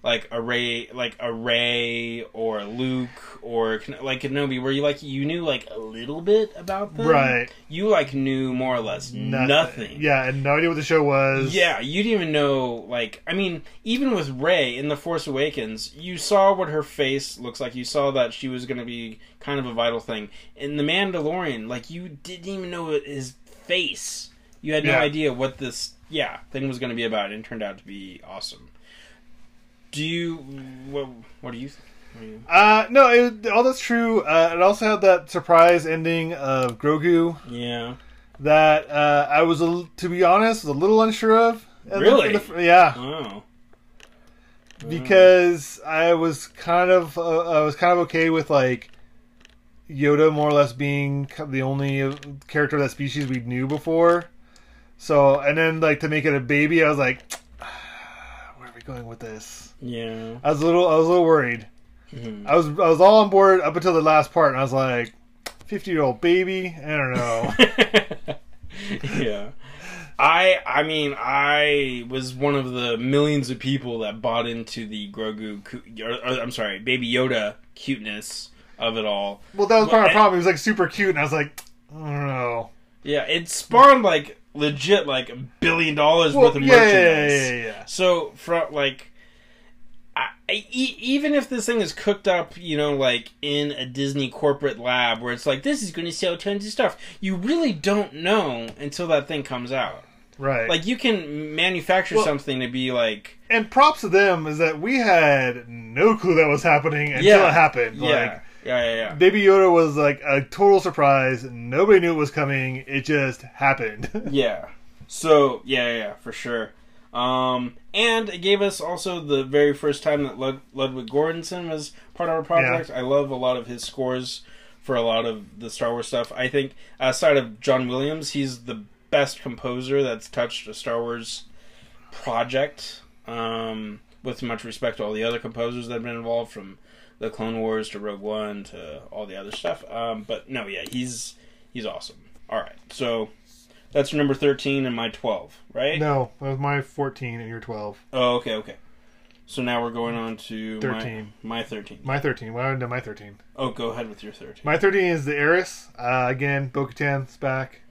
like a Rey, like a Rey or a Luke or like Kenobi, where you like you knew like a little bit about them, right. You like knew more or less nothing. Yeah, I had no idea what the show was. Yeah, you didn't even know. Like, I mean, even with Rey in the Force Awakens, you saw what her face looks like. You saw that she was going to be kind of a vital thing. In the Mandalorian, like, you didn't even know his face. You had no Yeah. idea what this yeah thing was going to be about, and it turned out to be awesome. Do you what? What do you? think? What do you- Uh, no, it, all that's true. Uh, it also had that surprise ending of Grogu Yeah. that uh, I was, a, to be honest, was a little unsure of. in the- Really? the- yeah, Oh. because I was kind of, uh, I was kind of okay with like Yoda more or less being the only uh, character of that species we knew before. So, and then like to make it a baby, I was like, where are we going with this? Yeah. I was a little, I was a little worried. Mhm. I was, I was all on board up until the last part, and I was like, fifty year old baby. I don't know. yeah. I I mean I was one of the millions of people that bought into the Grogu or, or, I'm sorry, Baby Yoda cuteness of it all. well, that was part of the problem. He was like super cute, and I was like, I don't know. Yeah, it spawned like legit like a billion dollars Well, worth of yeah, merchandise. yeah, yeah, yeah. So from like, I, I- e- even if this thing is cooked up, you know, like in a Disney corporate lab where it's like this is going to sell tons of stuff, you really don't know until that thing comes out. Right. Like you can manufacture Well- something to be like, and props to them is that we had no clue that was happening until Yeah. it happened. yeah, Like, yeah, yeah, yeah. Baby Yoda was like a total surprise. Nobody knew it was coming. It just happened. Yeah. So yeah, yeah, yeah, for sure. Um, and it gave us also the very first time that Lud- Ludwig Göransson was part of our project. I love a lot of his scores for a lot of the Star Wars stuff. I think outside of John Williams, he's the best composer that's touched a Star Wars project. Um, with much respect to all the other composers that have been involved, from the Clone Wars to Rogue One to all the other stuff. Um, but no, yeah, he's he's awesome. All right, so that's your number thirteen and my twelve, right? No, that was my 14 and your 12. Oh, okay, okay. So now we're going on to 13. My, my thirteen. My 13. Why well, my 13? Oh, go ahead with your thirteen. My 13 is the Heiress. Uh, again, Bo Katan's back.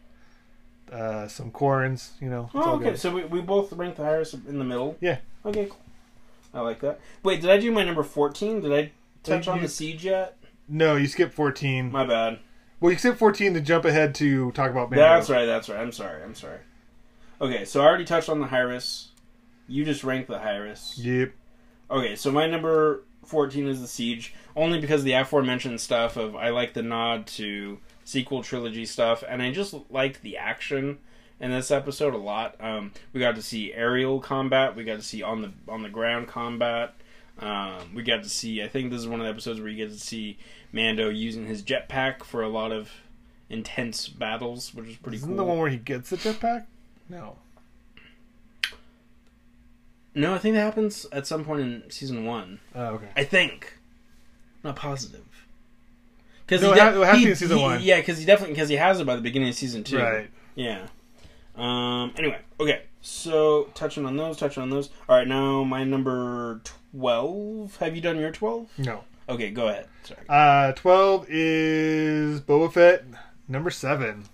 Uh, some Quarrens, you know. Oh, okay. good. So we, we both ranked the Heiress in the middle. Yeah. Okay, cool. I like that. Wait, did I do my number fourteen? Did I touch on you- the siege yet? No, you skipped 14. My bad. well, you skipped 14 to jump ahead to talk about Mando. That's right. That's right. I'm sorry. I'm sorry. Okay, so I already touched on the Heiress. You just ranked the Heiress. Yep. Okay, so my number 14 is the Siege, only because of the aforementioned stuff of I like the nod to sequel trilogy stuff, and I just liked the action in this episode a lot. Um, we got to see aerial combat, we got to see on the on the ground combat. Um, we got to see. I think this is one of the episodes where you get to see Mando using his jetpack for a lot of intense battles, which is pretty Isn't cool. the one where he gets the jetpack? No. No, I think that happens at some point in season one. Oh, okay. I think. Not positive. Because No, it ha- it has to be in season one. Yeah, because he definitely because he has it by the beginning of season two. Right. Yeah. Um. Anyway, okay. So touching on those, touching on those. All right, now my number twelve. Have you done your twelve? No. Okay, go ahead. Sorry. Uh, 12 is Boba Fett, number 7.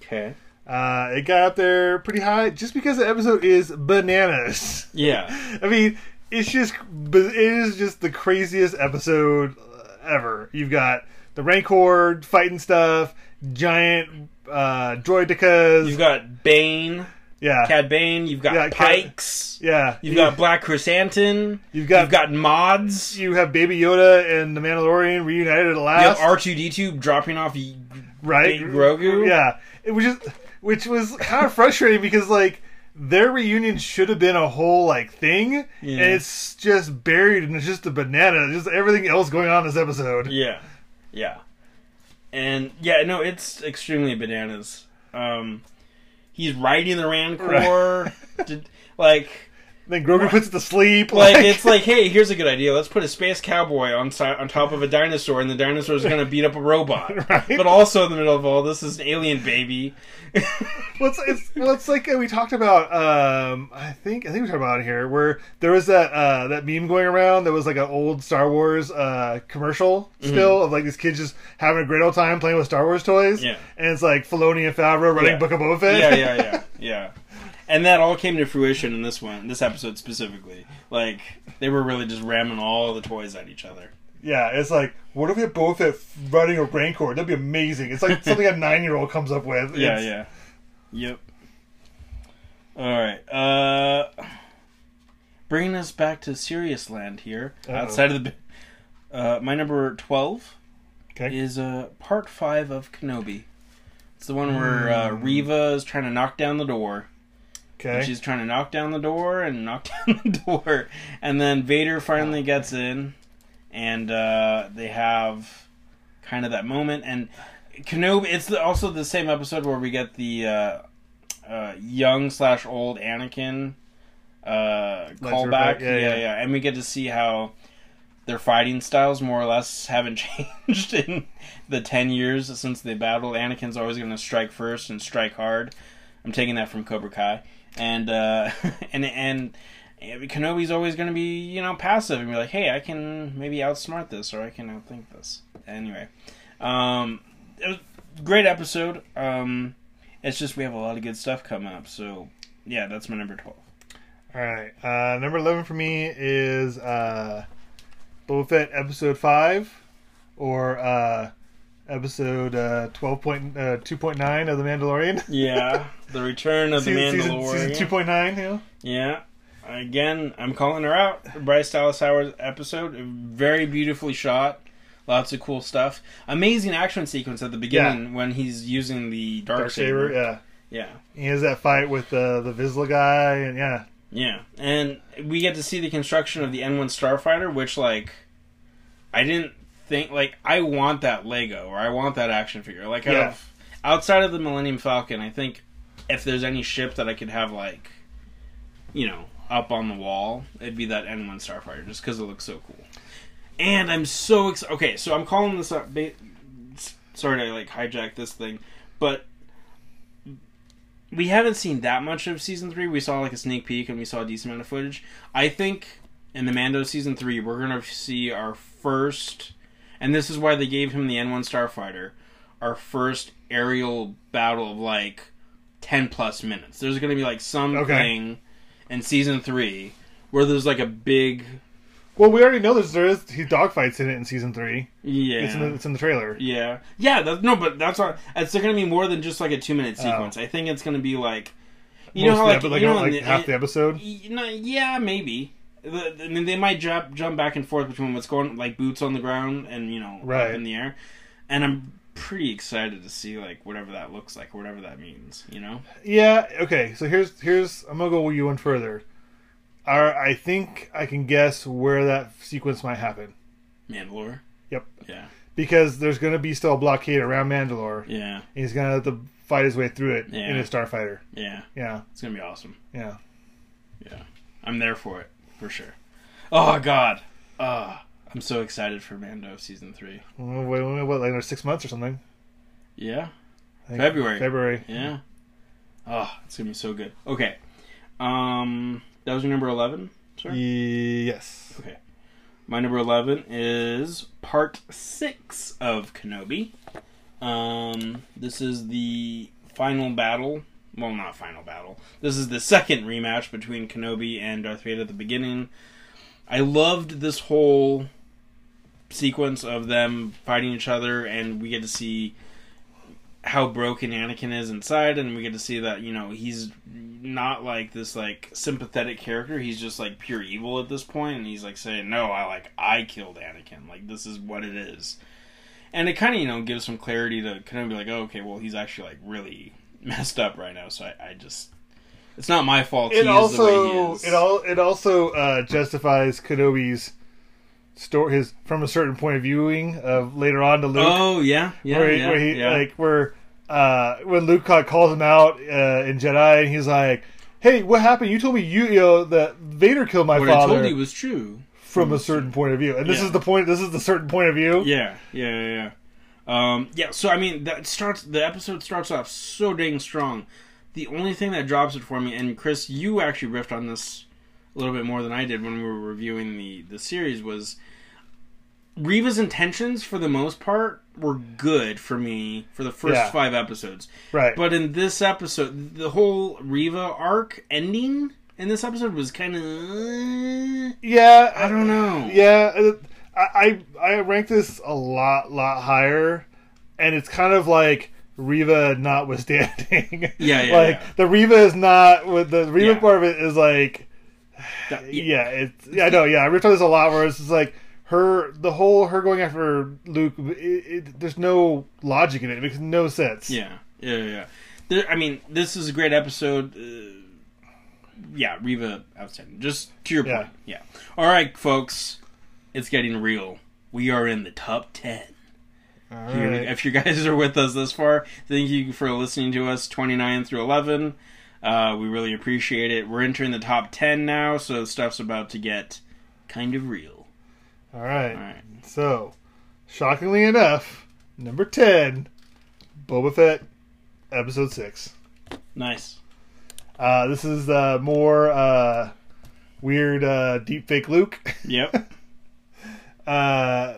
Okay. Uh, it got up there pretty high just because the episode is bananas. Yeah. I mean, it's just it is just the craziest episode ever. You've got the Rancor fighting stuff, giant uh, droidekas. You've got Bane, yeah, Cad Bane. You've got Yeah, Cad- Pikes. yeah. You've got Black Krrsantan. you've got You've got mods. you have Baby Yoda and the Mandalorian reunited at You have. R two D two dropping off right? Big Grogu. Yeah, it was just, which was kind of frustrating because like their reunion should have been a whole like thing, Yeah. and it's just buried and it's just a banana. Just everything else going on in this episode. Yeah, yeah, and yeah, no, it's extremely bananas. Um, he's riding the Rancor, Did- like, Then Grogu puts it to sleep. like it's like, hey, here's a good idea. Let's put a space cowboy on si- on top of a dinosaur, and the dinosaur is going to beat up a robot. Right. But also in the middle of all this is an alien baby. well, it's, it's, well, it's like uh, we talked about. Um, I think I think we talked about it here, where there was that uh, that meme going around that was like an old Star Wars uh, commercial still of like these kids just having a great old time playing with Star Wars toys. Yeah. and it's like Filoni and Favreau running Yeah. Book of Boba Fett. yeah, yeah, yeah, yeah. And that all came to fruition in this one, this episode specifically. Like they were really just ramming all the toys at each other. Yeah, it's like, what if we had Boba Fett running a Rancor? That'd be amazing. It's like something a nine year old comes up with. Yeah, It's- yeah. Yep. All right. Uh bringing us back to serious land here, Uh-oh. outside of the uh my number 12 Okay. is uh part 5 of Kenobi. It's the one where uh. Reva is trying to knock down the door. And she's trying to knock down the door and knock down the door, and then Vader finally gets in, and uh, they have kind of that moment. And Kenobi, it's also the same episode where we get the uh, uh, young slash old Anakin uh, callback. Yeah, yeah, yeah, yeah. and we get to see how their fighting styles more or less haven't changed in the 10 years since they battled. Anakin's always going to strike first and strike hard. I'm taking that from Cobra Kai. And uh and and Kenobi's always going to be, you know, passive and be like, "Hey, I can maybe outsmart this or I can outthink this." Anyway, um it was great episode. Um it's just we have a lot of good stuff coming up. So, yeah, that's my number 12. All right. Uh, number 11 for me is uh, Boba Fett Episode 5 or uh, Episode uh, 12 point, uh, 2.9 of The Mandalorian. Yeah, the return of the season, season, Mandalorian. season 2.9, yeah. Yeah. Again, I'm calling her out. Bryce Dallas Howard's episode, very beautifully shot. Lots of cool stuff. Amazing action sequence at the beginning when he's using the dark, Dark saber. Saber, yeah. Yeah. He has that fight with uh, the Vizsla guy, and yeah. Yeah. And we get to see the construction of the N1 Starfighter, which like I didn't think like I want that Lego or I want that action figure. Like out Yeah. of, outside of the Millennium Falcon, I think if there's any ship that I could have like, you know, up on the wall, it'd be that N1 Starfighter, just because it looks so cool. And I'm so excited. Okay, so I'm calling this up. Ba- sorry to like hijack this thing, but we haven't seen that much of season three. We saw like a sneak peek and we saw a decent amount of footage. I think in the Mando season three, we're gonna see our first, and this is why they gave him the N1 Starfighter, our first aerial battle of like ten plus minutes. There's gonna be like something in season three where there's like a big Well, we already know there's there is he dogfights in it in season three. yeah It's in the it's in the trailer. Yeah, yeah. That, no, but that's not. It's going to be more than just like a two minute oh. sequence. I think it's going to be like, you know how like, the, like, you know, like the- half the episode. y- no, yeah, maybe. The- I mean, they might jump jump back and forth between what's going like boots on the ground and you know Right. up in the air, and I'm pretty excited to see like whatever that looks like, whatever that means. You know? Yeah. Okay. So here's here's I'm gonna go with you one further. Our, I think I can guess where that sequence might happen Mandalore. Yep. Yeah. because there's gonna be still a blockade around Mandalore. Yeah. He's gonna have to fight his way through it Yeah. in a starfighter. Yeah. Yeah. It's gonna be awesome. Yeah. Yeah. I'm there for it for sure. Oh God. Ah. I'm so excited for Mando season three. What, what, what, like another six months or something? Yeah. February. February. Yeah. Oh, it's gonna be so good. Okay. Um, that was your number eleven, sir. Yes. Okay. My number eleven is part six of Kenobi. Um, this is the final battle. Well, not final battle. This is the second rematch between Kenobi and Darth Vader at the beginning. I loved this whole sequence of them fighting each other, and we get to see how broken Anakin is inside, and we get to see that you know he's not like this like sympathetic character. He's just like pure evil at this point, and he's like saying, "No, I like I killed Anakin. Like this is what it is." And it kind of you know gives some clarity to be like, oh, okay, well he's actually like really messed up right now. So I, I just it's not my fault. It he is the way he also is. it all it also uh, justifies Kenobi's story his from a certain point of viewing of later on to Luke. Oh yeah, yeah, where he, yeah, where he yeah. like where uh, when Luke calls him out uh, in Jedi, and he's like, "Hey, what happened? You told me you, you know that Vader killed my what father I told you was true. from a certain point of view." And this Yeah. is the point. This is the certain point of view. Yeah, yeah, yeah, yeah. Um, yeah. So I mean, that starts. The episode starts off so dang strong. The only thing that drops it for me, and Chris, you actually riffed on this a little bit more than I did when we were reviewing the the series, was Reva's intentions for the most part were good for me for the first Yeah. five episodes. Right. But in this episode, the whole Reva arc ending in this episode was kind of. yeah, I don't know. Yeah, uh, I, I I rank this a lot lot higher, and it's kind of like Reva notwithstanding. Yeah, yeah, like yeah. the Reva is not. With the Reva Yeah. part of it is like, That- yeah, it's yeah, I know, yeah. I ripped on this a lot where it's just like her, the whole her going after Luke. It, it, there's no logic in it. It makes no sense. Yeah, yeah, yeah. yeah. There, I mean, this is a great episode. Uh, yeah, Reva outstanding. Just to your Yeah. point. Yeah. All right, folks, it's getting real. We are in the top ten. All If you- right. If you guys are with us this far, thank you for listening to us 29 through 11. Uh, we really appreciate it. We're entering the top 10 now, so stuff's about to get kind of real. All right. All right. So, shockingly enough, number ten, Boba Fett, episode six. Nice. Uh, this is uh, more uh, weird uh, deep fake Luke. Yep. Uh,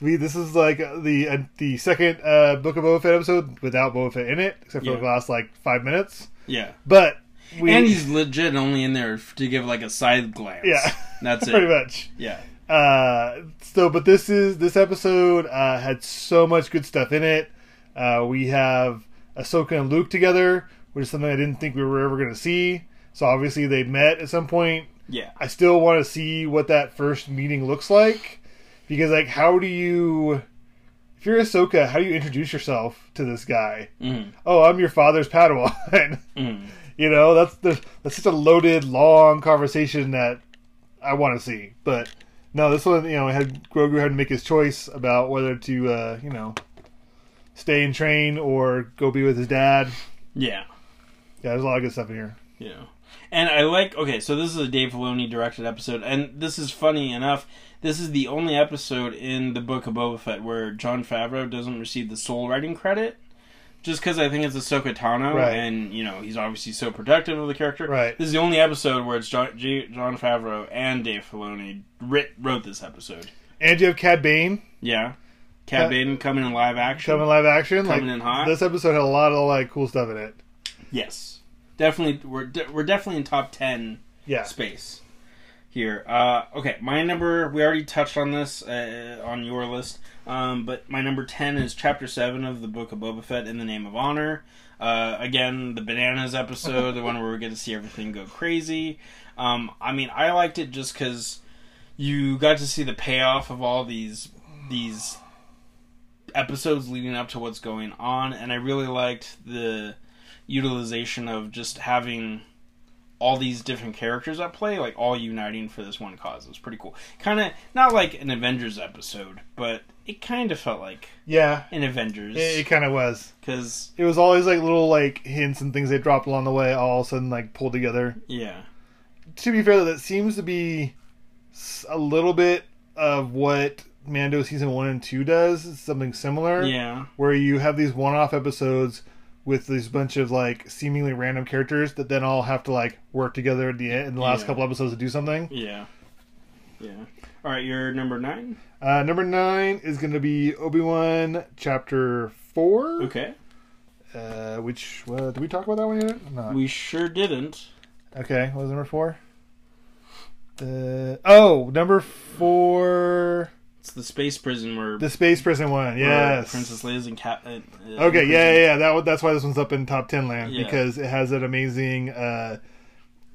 we this is like the uh, the second uh, Book of Boba Fett episode without Boba Fett in it, except for Yeah. the last like five minutes. Yeah. But we and he's legit only in there to give like a side glance. yeah, That's it. pretty much. Yeah. Uh, so, but this is this episode uh, had so much good stuff in it. Uh, we have Ahsoka and Luke together, which is something I didn't think we were ever going to see. So obviously they met at some point. Yeah. I still want to see what that first meeting looks like because, like, how do you, if you're Ahsoka, how do you introduce yourself to this guy? Mm. Oh, I'm your father's Padawan. Mm. you know, that's the, that's such a loaded, long conversation that I want to see. But No, this one, you know, had Grogu had to make his choice about whether to, uh, you know, stay and train or go be with his dad. Yeah. Yeah, there's a lot of good stuff in here. Yeah. And I like okay, so this is a Dave Filoni directed episode, and this is funny enough. This is the only episode in the Book of Boba Fett where Jon Favreau doesn't receive the sole writing credit, just because I think it's Ahsoka Tano, Right. and you know he's obviously so protective of the character. Right. This is the only episode where it's John, G, Jon Favreau and Dave Filoni writ, wrote this episode. And you have Cad Bane Yeah. Cad Bane coming in live action. coming in live action. Coming like, in hot. This episode had a lot of like cool stuff in it. Yes, definitely. We're de- we're definitely in top ten Yeah. space here. Uh, okay, my number. We already touched on this uh, on your list, um, but my number ten is Chapter Seven of the Book of Boba Fett in the Name of Honor. Uh, again, the bananas episode, the one where we get to see everything go crazy. Um, I mean, I liked it just because you got to see the payoff of all these these episodes leading up to what's going on, and I really liked the utilization of just having all these different characters at play, like all uniting for this one cause. It was pretty cool. Kind of not like an Avengers episode, but it kind of felt like Yeah. an Avengers It, it kind of was. because It was always like little like hints and things they dropped along the way, all of a sudden like pulled together. yeah, To be fair, though, that seems to be a little bit of what Mando season one and two does. It's something similar. yeah, where you have these one-off episodes with these bunch of like seemingly random characters that then all have to like work together at the end in the last Yeah. couple episodes to do something. yeah, yeah. All right, you're number nine. Uh, number nine is going to be Obi Wan chapter four. Okay, Uh, which uh, did we talk about that one yet? No. we sure didn't. okay, what was number four? Uh, oh, number four, It's the space prison where the space prison one. Yes, Princess Leia's in cap. Uh, uh, Okay, in yeah, yeah, yeah. That that's why this one's up in top ten land Yeah. because it has that amazing uh,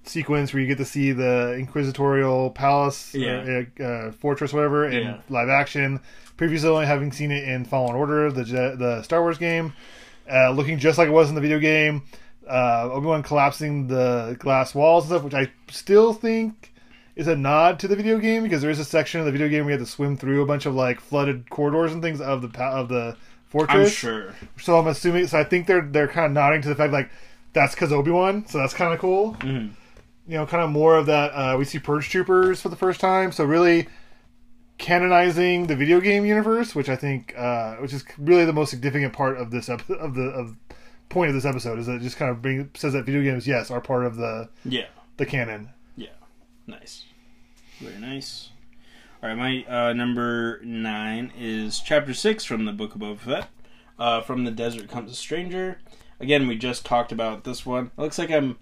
sequence where you get to see the Inquisitorial Palace, Yeah. or, uh, fortress, whatever, in Yeah. live action. Previously, only having seen it in Fallen Order, the the Star Wars game, uh, looking just like it was in the video game. Uh, Obi Wan collapsing the glass walls and stuff, which I still think is a nod to the video game because there is a section of the video game where you have to swim through a bunch of like flooded corridors and things of the of the fortress. I'm sure. So I'm assuming. So I think they're they're kind of nodding to the fact like that's because Obi Wan. So that's kind of cool. Mhm. You know, kind of more of that. Uh, we see Purge Troopers for the first time. So really canonizing the video game universe, which I think, uh, which is really the most significant part of this ep- of the of point of this episode is that it just kind of bring says that video games yes are part of the Yeah. the canon. Yeah, nice, very nice. All right, my uh, number nine is chapter six from the Book of Boba Fett. Uh, from the desert comes a stranger. Again, we just talked about this one. It looks like I'm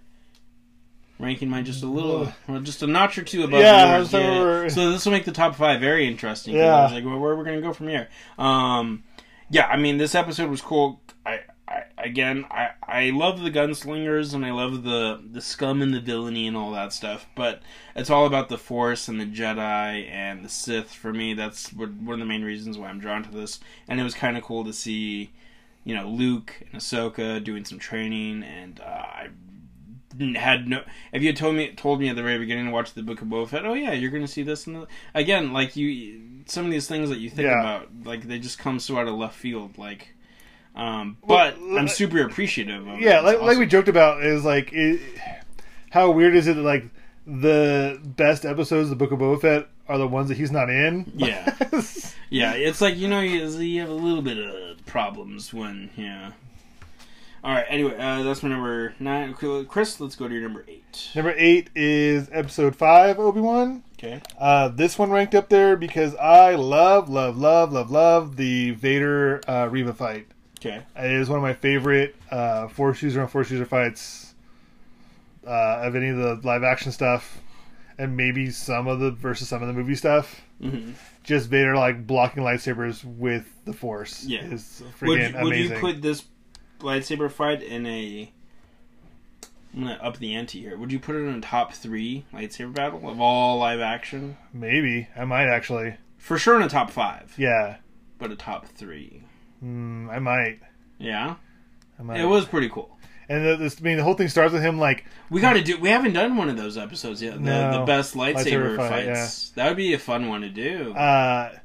ranking mine just a little, well, just a notch or two above Yeah, yours. so Yeah. So this will make the top five very interesting. Yeah. I was like, well, where are we going to go from here? Um, yeah, I mean, this episode was cool. I, again, I, I love the gunslingers and I love the the scum and the villainy and all that stuff. But it's all about the Force and the Jedi and the Sith. For me, that's one of the main reasons why I'm drawn to this. And it was kind of cool to see, you know, Luke and Ahsoka doing some training, and uh, I had no. If you had told me told me at the very beginning to watch the Book of Boba Fett, oh yeah, you're going to see this and the, again, like you, some of these things that you think Yeah. about, like they just come so out of left field, like. Um, but Well, I'm uh, super appreciative of it. Yeah, like, like we joked about is like it, how weird is it that like the best episodes of the Book of Boba Fett are the ones that he's not in? Yeah. Yeah, it's like you know you, you have a little bit of problems when yeah. All right. Anyway, uh, that's my number nine. Chris, let's go to your number eight. Number eight is episode five, Obi Wan. Okay. Uh, this one ranked up there because I love, love, love, love, love the Vader uh, Reva fight. Okay. It is one of my favorite uh, force user and force user fights uh, of any of the live action stuff, and maybe some of the versus some of the movie stuff. hmm Just Vader like blocking lightsabers with the force Yeah. is Would, freaking would you put this lightsaber fight in a? I'm gonna up the ante here. Would you put it in a top three lightsaber battle of all live action? maybe I might actually. For sure, in a top five, Yeah, but a top three. Mm, I might. Yeah, I might. it was pretty cool. And the, this, I mean, the whole thing starts with him like We got to do. We haven't done one of those episodes yet. The, No. the best lightsaber, Lightsaber fight, fights. That would be a fun one to do. Uh,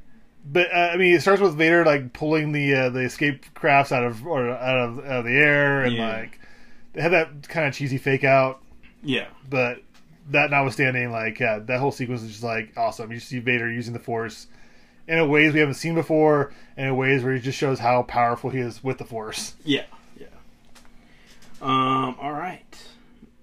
but uh, I mean, it starts with Vader like pulling the uh, the escape crafts out of or out of, out of the air, and Yeah. like they had that kind of cheesy fake out. yeah. But that notwithstanding, like yeah, that whole sequence is just like awesome. You see Vader using the Force in a ways we haven't seen before, and in ways where he just shows how powerful he is with the Force. Yeah. Yeah. Um. All right.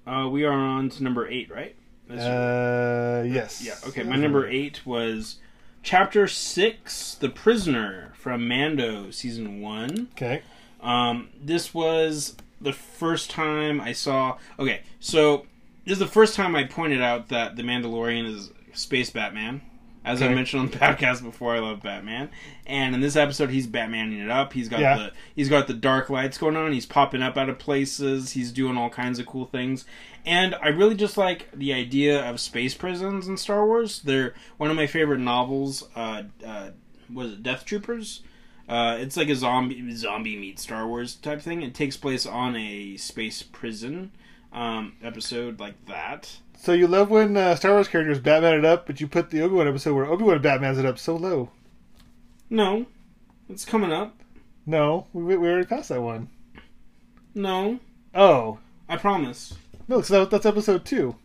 Uh, we are on to number eight, right? That's- Uh, yes. yeah. Okay. My number eight was chapter six, "The Prisoner" from Mando season one. Okay. Um, this was the first time I saw. Okay, so this is the first time I pointed out that the Mandalorian is space Batman. As I mentioned on the podcast before, I love Batman, and in this episode, he's Batmaning it up. He's got Yeah. the he's got the dark lights going on. He's popping up out of places. He's doing all kinds of cool things, and I really just like the idea of space prisons in Star Wars. They're one of my favorite novels. Uh, uh, was it Death Troopers? Uh, it's like a zombie zombie meet Star Wars type thing. It takes place on a space prison um, episode like that. So you love when uh, Star Wars characters Batman it up, but you put the Obi Wan episode where Obi Wan Batmans it up so low. No, it's coming up. No, we, we already passed that one. No, Oh I promise. no, so that, that's episode two.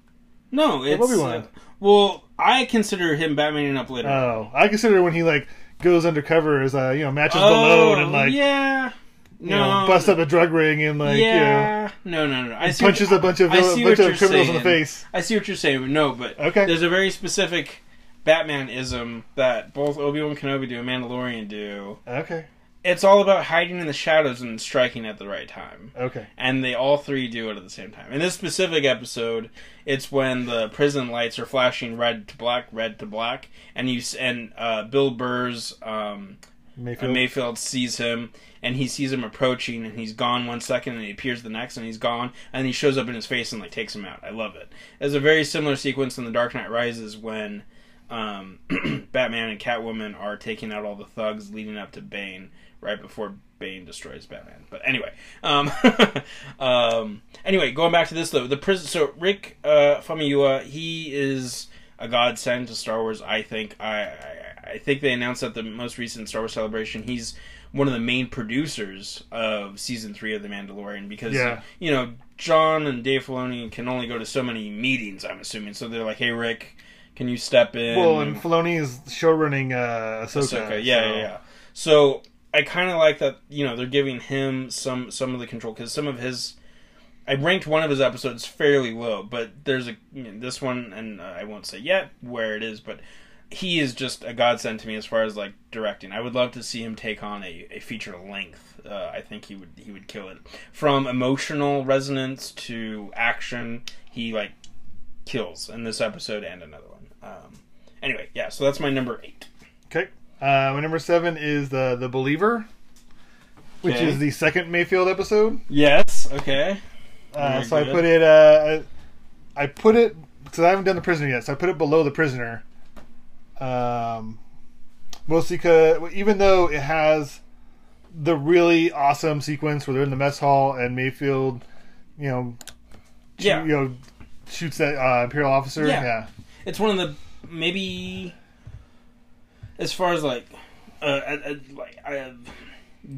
No, it's Obi-Wan. uh, well. I consider him Batmaning up later. Oh, I consider when he like goes undercover as uh, you know matches the load and like Oh, yeah, you no, know busts up a drug ring and like you know yeah, no, no, no. I see punches what, a bunch of I vill- see bunch of criminals in the face. I see what you're saying, but no, but Okay. there's a very specific Batmanism that both Obi Wan Kenobi do and Mandalorian do. Okay, It's all about hiding in the shadows and striking at the right time. okay, And they all three do it at the same time. In this specific episode, it's when the prison lights are flashing red to black, red to black, and you and uh, Bill Burr's um, Mayfield. Mayfield sees him, and he sees him approaching, and he's gone one second, and he appears the next, and he's gone, and he shows up in his face and like takes him out. I love it. There's a very similar sequence in The Dark Knight Rises when um, Batman and Catwoman are taking out all the thugs leading up to Bane right before Bane destroys Batman. But anyway, um, um, anyway, going back to this though, the prison. So Rick uh, Famuyiwa, he is a godsend to Star Wars. I think. I, I I think they announced at the most recent Star Wars celebration he's one of the main producers of season three of The Mandalorian because Yeah. you know John and Dave Filoni can only go to so many meetings. I'm assuming so they're like, hey Rick, can you step in? well, and Filoni is showrunning uh, Ahsoka. Ahsoka. Yeah, so- yeah, yeah. So I kind of like that. You know, they're giving him some some of the control because some of his. I ranked one of his episodes fairly low, but there's a you know, this one, and uh, I won't say yet where it is, but he is just a godsend to me as far as like directing. I would love to see him take on a, a feature length. Uh, I think he would he would kill it from emotional resonance to action. He like kills in this episode and another one. Um, anyway, yeah. So that's my number eight. Okay. Uh, my number seven is the the Believer, which Okay. is the second Mayfield episode. Yes. Okay. Uh, Very so I put it. Uh, I put it because I haven't done the prisoner yet. So I put it below the prisoner. Um, mostly because even though it has the really awesome sequence where they're in the mess hall and Mayfield, you know, shoot- Yeah. you know, shoots that uh, imperial officer. Yeah. Yeah. It's one of the maybe as far as like uh, uh, uh, like uh,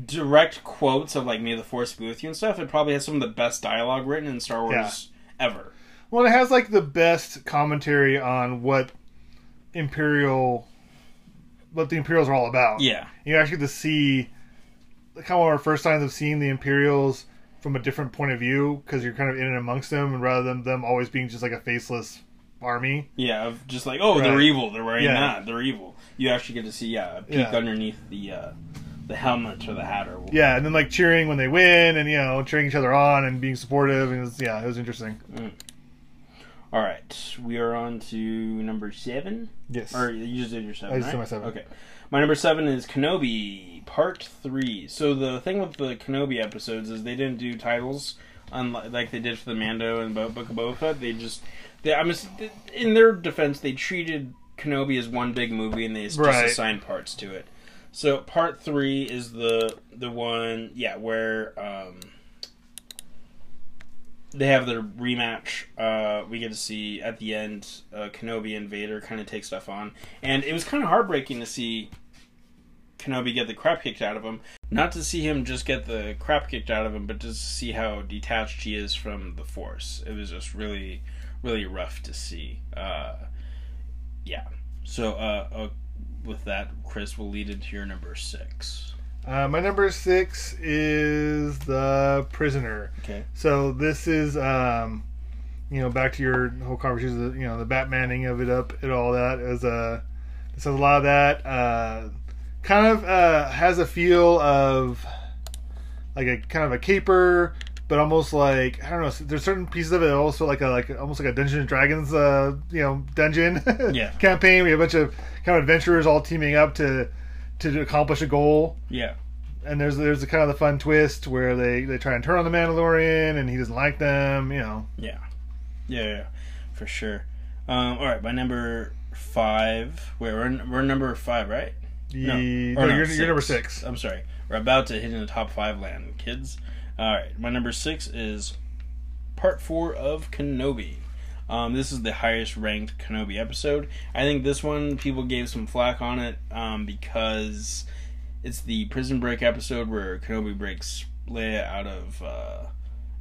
direct quotes of like "May the Force be with you" and stuff. It probably has some of the best dialogue written in Star Wars ever. Well, it has like the best commentary on what imperial, what the Imperials are all about. Yeah. you actually get to see kind of one of our first times of seeing the Imperials from a different point of view because you're kind of in and amongst them, and rather than them always being just like a faceless army. Yeah, of just like, oh, they're evil. They're wearing Yeah. that. They're evil. You actually get to see, yeah, a peek Yeah. underneath the uh, the helmet or the hat or Yeah, and then like cheering when they win, and you know cheering each other on and being supportive, and it was, yeah, it was interesting. All right, we are on to number seven. Yes. Or you just did your seven. I just did my seven. Okay. My number seven is Kenobi Part Three. So the thing with the Kenobi episodes is they didn't do titles, unlike like they did for the Mando and Bo- Book of Boba Fett. They just, they, I'm ass- in their defense, they treated Kenobi as one big movie and they just Right. assigned parts to it. So Part Three is the the one, yeah, where um, they have their rematch. Uh, we get to see at the end uh, Kenobi and Vader kind of take stuff on, and it was kind of heartbreaking to see Kenobi get the crap kicked out of him. Not to see him just get the crap kicked out of him, but just to see how detached he is from the Force. It was just really, really rough to see. Uh, yeah. So uh, uh, with that, Chris will lead into your number six. Uh, my number six is the prisoner. Okay. So this is, um, you know, back to your whole conversation, you know, the Batmaning of it up and all that. Is uh, this has a lot of that. Uh, kind of uh, has a feel of like a kind of a caper, but almost like I don't know. There's certain pieces of it also like a like almost like a Dungeons and Dragons, uh, you know, dungeon Yeah. campaign. We have a bunch of kind of adventurers all teaming up to to accomplish a goal Yeah. and there's there's a kind of the fun twist where they they try and turn on the Mandalorian and he doesn't like them, you know. Yeah. Yeah, yeah, for sure. Um, all right, my number five. Wait, we're we're number five, right? No. No, no, you're, you're number six. I'm sorry. We're about to hit in the top five land, kids. All right, my number six is part four of Kenobi. Um, this is the highest ranked Kenobi episode. I think this one people gave some flack on it um, because it's the prison break episode where Kenobi breaks Leia out of uh,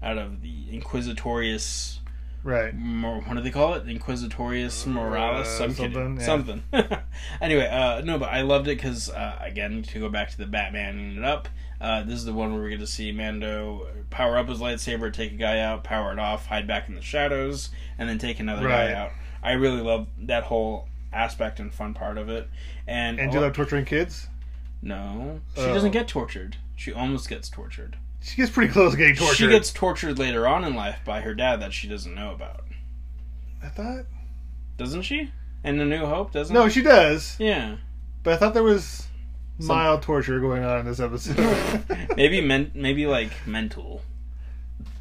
out of the Inquisitorius Right. What do they call it? Inquisitorius Moralis? Uh, I'm something, yeah. Something. anyway, uh, no, but I loved it because, uh, again, to go back to the Batman it up, uh, this is the one where we get to see Mando power up his lightsaber, take a guy out, power it off, hide back in the shadows, and then take another Right. guy out. I really love that whole aspect and fun part of it. And, And do you love torturing kids? no, she Oh. doesn't get tortured. She almost gets tortured. She gets pretty close to getting tortured. She gets tortured later on in life by her dad that she doesn't know about. I thought. Doesn't she? In the New Hope, doesn't No, she does. Yeah. But I thought there was Some- mild torture going on in this episode. maybe men- maybe like mental,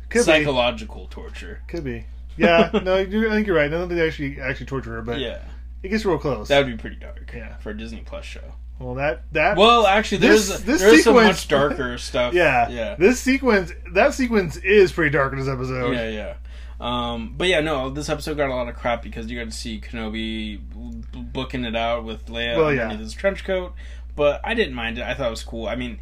Could be. psychological torture. Could be. Yeah. No, I think you're right. None of they actually actually torture her, but yeah, it gets real close. that would be pretty dark. Yeah. for a Disney Plus show. well, that that. Well, actually, there's This- this there's some sequence- much darker stuff. yeah. yeah, This sequence, that sequence is pretty dark in this episode. yeah, yeah. Um, but yeah, no, this episode got a lot of crap because you got to see Kenobi booking it out with Leia Well, yeah. underneath his trench coat. But I didn't mind it. I thought it was cool. I mean,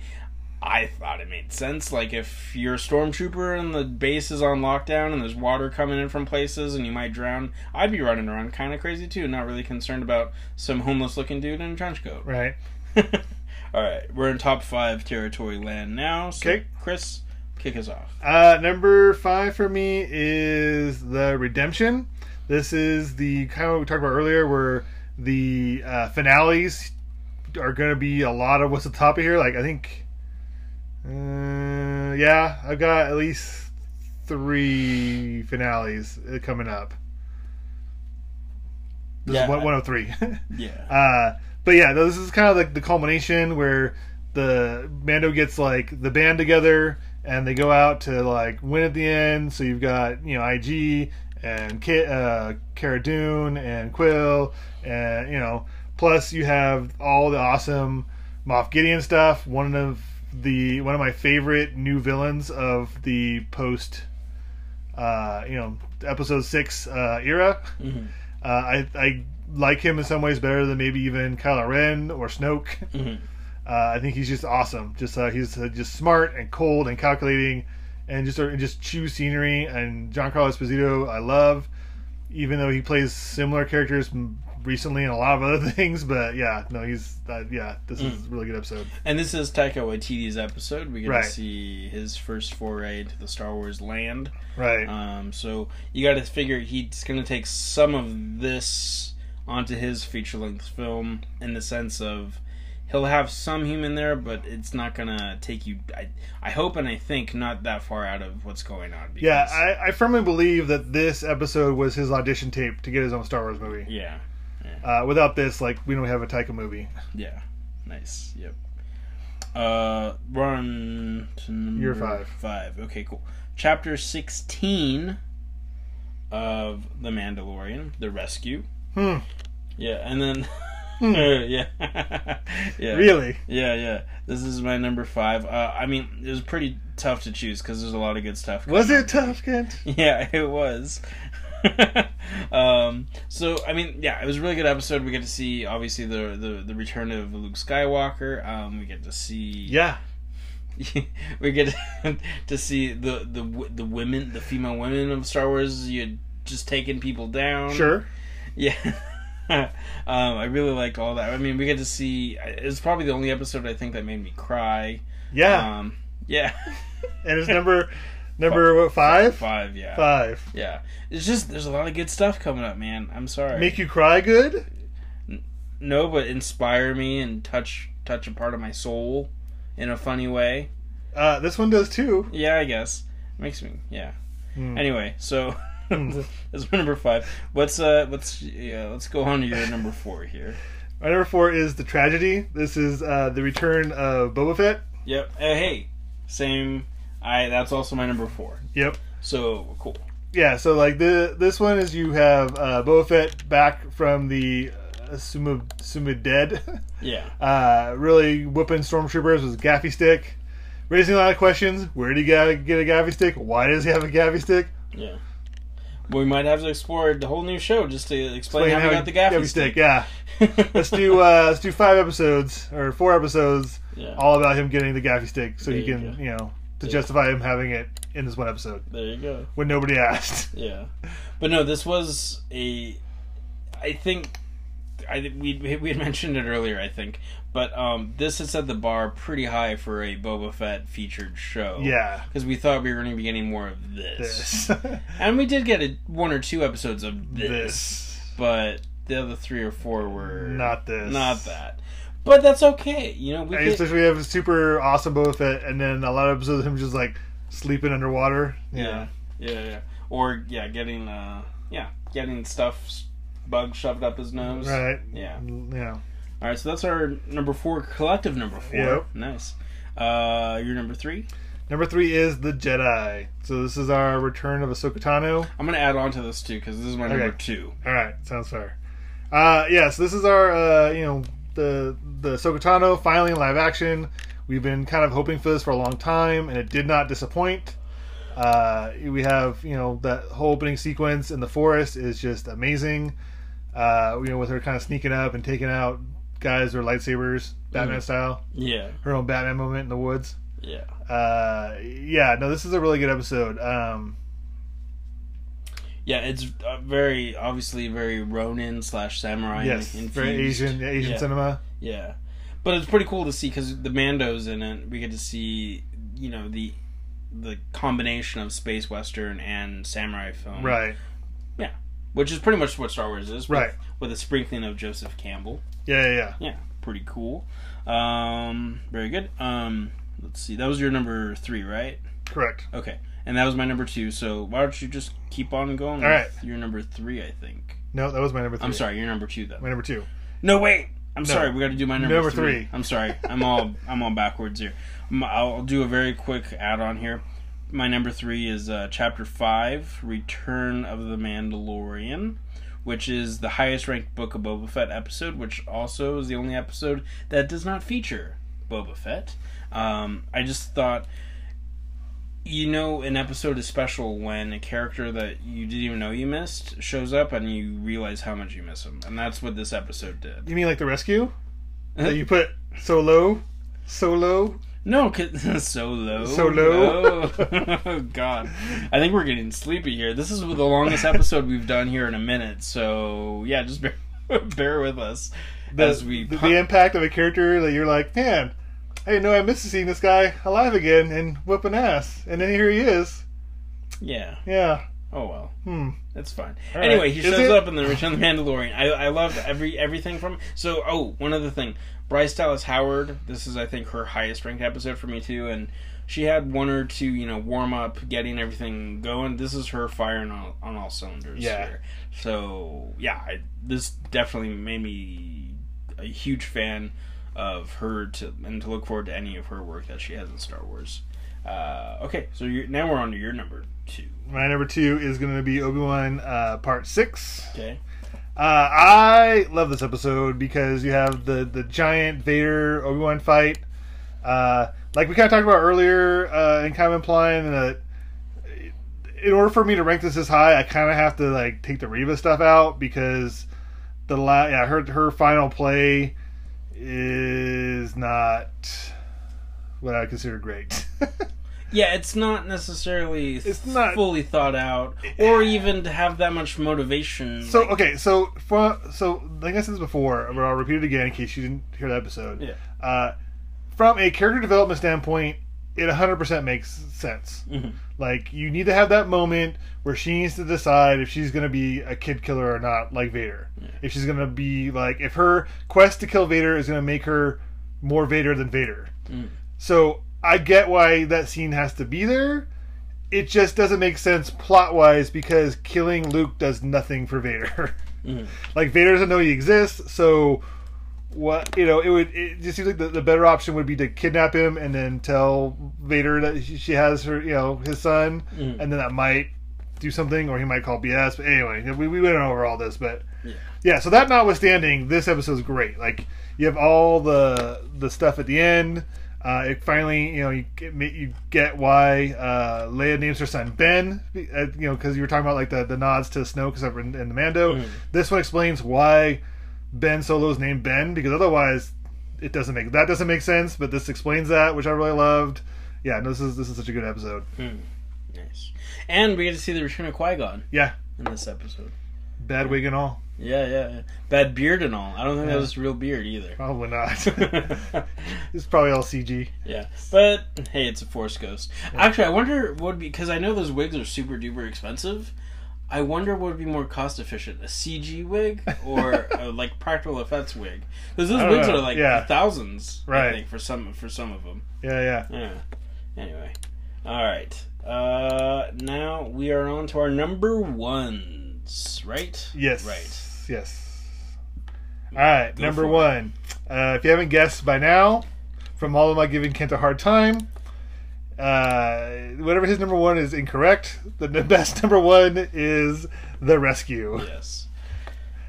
I thought it made sense. Like if you're a stormtrooper and the base is on lockdown and there's water coming in from places and you might drown, I'd be running around kind of crazy too, not really concerned about some homeless-looking dude in a trench coat. Right. All right, we're in top five territory land now. So, Okay. Chris, kick us off. Uh, number five for me is the redemption. This is the kind of what we talked about earlier, where the uh, finales are going to be a lot of what's the top of here. Like I think, uh, yeah, I've got at least three finales uh, coming up. This Yeah. is one, one of three. Yeah. Uh, but yeah, this is kind of like the culmination where the Mando gets like the band together and they go out to like win at the end. So you've got you know IG and Ki uh, Cara Dune and Kuiil and you know plus you have all the awesome Moff Gideon stuff. One of the one of my favorite new villains of the post uh, you know episode six uh, era. Mhm. Uh, I I like him in some ways better than maybe even Kylo Ren or Snoke. Mhm. Uh, I think he's just awesome. Just uh, he's uh, just smart and cold and calculating, and just uh, just chew scenery. And Giancarlo Esposito, I love, even though he plays similar characters recently in a lot of other things. But yeah, no, he's uh, yeah, this is a really good episode. And this is Taika Waititi's episode. We get Right. to see his first foray into the Star Wars land. Right. Um, so you got to figure he's going to take some of this onto his feature length film in the sense of he'll have some human there, but it's not going to take you. I, I hope and I think not that far out of what's going on. Yeah, I, I firmly believe that this episode was his audition tape to get his own Star Wars movie. yeah, Uh, without this, like we don't have a Taika movie. yeah, nice. Yep. Uh, we're on to number Year five. Five. Okay, cool. Chapter sixteen of the Mandalorian, the rescue. Hmm. Yeah, and then yeah. yeah. Really? Yeah, yeah. This is my number five. Uh, I mean, it was pretty tough to choose because there's a lot of good stuff. Was it tough, Kent? Yeah, it was. um, so I mean, yeah, it was a really good episode. We get to see obviously the the, the return of Luke Skywalker. Um, we get to see Yeah. we get to see the the the women, the female women of Star Wars. You just taking people down. Sure. Yeah. um, I really liked all that. I mean, we get to see. It's probably the only episode I think that made me cry. Yeah. Um, yeah. and it's number number what five? Five. Yeah. Five. Yeah. It's just there's a lot of good stuff coming up, man. I'm sorry. Make you cry good? no, but inspire me and touch touch a part of my soul in a funny way. Uh, this one does too. Yeah, I guess makes me. Yeah. Hmm. Anyway, so Hmm. that's my number five. What's uh? What's yeah? Let's go on to your number four here. My number four is the tragedy. This is uh, the return of Boba Fett. Yep. Uh, hey, same. I. That's also my number four. Yep. So cool. Yeah. So like the this one is you have uh, Boba Fett back from the uh, Suma Suma dead. Yeah. uh, really whooping stormtroopers with gaffi stick, raising a lot of questions. Where did he get get a gaffi stick? Why does he have a gaffi stick? Yeah. We might have to explore the whole new show just to explain, how, Explain we got the gaffi, stick. Yeah. let's do uh, let's do five episodes or four episodes Yeah. all about him getting the gaffi stick, so There he can go. you know to Yeah. justify him having it in this one episode There you go. when nobody asked. Yeah, but no, this was a. I think, I we we had mentioned it earlier. I think, but um, this has set the bar pretty high for a Boba Fett featured show. Yeah. because we thought we were going to be getting more of this, This. and we did get a, one or two episodes of this, this. but the other three or four were Not this. not that. But that's okay. You know, we And especially we have a super awesome Boba Fett, and then a lot of episodes of him just like sleeping underwater. yeah, yeah, yeah, or yeah, getting uh, yeah, getting stuff bug shoved up his nose. Right. Yeah. Yeah. All right, so that's our number four, collective number four. Yep. Nice. Uh, your number three. Number three is the Jedi. So this is our return of Ahsoka Tano. I'm gonna add on to this too because this is my number two. All right, sounds fair. Uh, yeah, so this is our, uh, you know, the the Ahsoka Tano finally in live action. We've been kind of hoping for this for a long time, and it did not disappoint. Uh, we have, you know, that whole opening sequence in the forest is just amazing. Uh, you know, with her kind of sneaking up and taking out guys with lightsabers, Batman Mhm. style. Yeah, Her own Batman moment in the woods. yeah, Uh, yeah, no, this is a really good episode. Um, yeah. It's uh, very obviously very Ronin slash samurai. yes, infused. very Asian, Asian Yeah. cinema. Yeah, but it's pretty cool to see because the Mando's in it. We get to see you know the the combination of space western and samurai film. Right, Yeah, Which is pretty much what Star Wars is. With, Right. With a sprinkling of Joseph Campbell. yeah, yeah, yeah. Yeah, pretty cool. Um, very good. Um, let's see. That was your number three, right? correct. Okay, and that was my number two. So why don't you just keep on going? All with Your number three, I think. No, that was my number three. I'm sorry. Your number two, though. My number two. No, wait. I'm No. sorry. We got to do my number, Number three. three. I'm sorry. I'm all I'm all backwards here. I'll do a very quick add-on here. My number three is uh, Chapter Five: Return of the Mandalorian, which is the highest-ranked Book of Boba Fett episode, which also is the only episode that does not feature Boba Fett. Um, I just thought. You know, an episode is special when a character that you didn't even know you missed shows up and you realize how much you miss him. And that's what this episode did. You mean like the rescue? that you put so low, so low. No, 'cause- so low. So low? No. oh, God. I think we're getting sleepy here. This is the longest episode we've done here in a minute. So, yeah, just bear, bear with us The, as we. the, the impact of a character that you're like, man, I didn't I missed seeing this guy alive again and whooping ass, and then here he is. yeah. Yeah. Oh, well. Hmm. It's fine. All anyway, right. he shows it? up in the Return of the Mandalorian. I I loved every everything from. So oh, one other thing, Bryce Dallas Howard. This is I think her highest ranked episode for me too, and she had one or two you know warm up, getting everything going. This is her firing on on all cylinders. Yeah. Here. So yeah, I, this definitely made me a huge fan of her to and to look forward to any of her work that she has in Star Wars. Uh, okay, so you're, now we're on to your number two. My number two is going to be Obi Wan uh, Part Six. Okay. Uh, I love this episode because you have the the giant Vader Obi Wan fight. Uh, like we kind of talked about earlier, uh, and kind of implying that in order for me to rank this as high, I kind of have to like take the Reva stuff out because the la- yeah her her final play is not what I consider great. Yeah, it's not necessarily It's not- fully thought out, or even to have that much motivation. so like- okay, so for so like I said this before, but I'll repeat it again in case you didn't hear the episode. Yeah. Uh, from a character development standpoint, it 100% makes sense. Mhm. Like you need to have that moment where she needs to decide if she's going to be a kid killer or not, like Vader. If she's going to be like if her quest to kill Vader is going to make her more Vader than Vader. Mm. So I get why that scene has to be there. It just doesn't make sense plot wise because killing Luke does nothing for Vader. Mhm. Like Vader doesn't know he exists, so what you know, it would it just seems like the, the better option would be to kidnap him and then tell Vader that she, has her you know his son, Mhm. and then that might do something, or he might call BS. But anyway, we we went over all this, but Yeah. yeah. So that notwithstanding, this episode is great. Like you have all the the stuff at the end. Uh, it finally, you know, you get, you get why uh, Leia names her son Ben, uh, you know, because you were talking about like the, the nods to Snoke in, in the Mando. Mhm. This one explains why Ben Solo's name Ben, because otherwise it doesn't make that doesn't make sense. But this explains that, which I really loved. Yeah, no, this is this is such a good episode. Hmm. Nice. And we get to see the return of Qui Gon Yeah, in this episode. bad wig and all, Yeah, yeah, yeah. Bad beard and all. I don't think Yeah. that was real beard either. probably not. it's probably all CG. Yeah, but hey, it's a Force Ghost. Actually, I wonder what would because I know those wigs are super duper expensive. I wonder what would be more cost efficient: a CG wig or a, like practical effects wig? Because those wigs know. are like Yeah. thousands, Right. I think, for some for some of them. Yeah, yeah. Yeah. Anyway, all right. Uh, now we are on to our number ones, right? Yes. Right. Yes. All right, Go number one. Uh, if you haven't guessed by now, from all of my giving Kent a hard time, uh, whatever his number one is incorrect. The, the best number one is the rescue. Yes.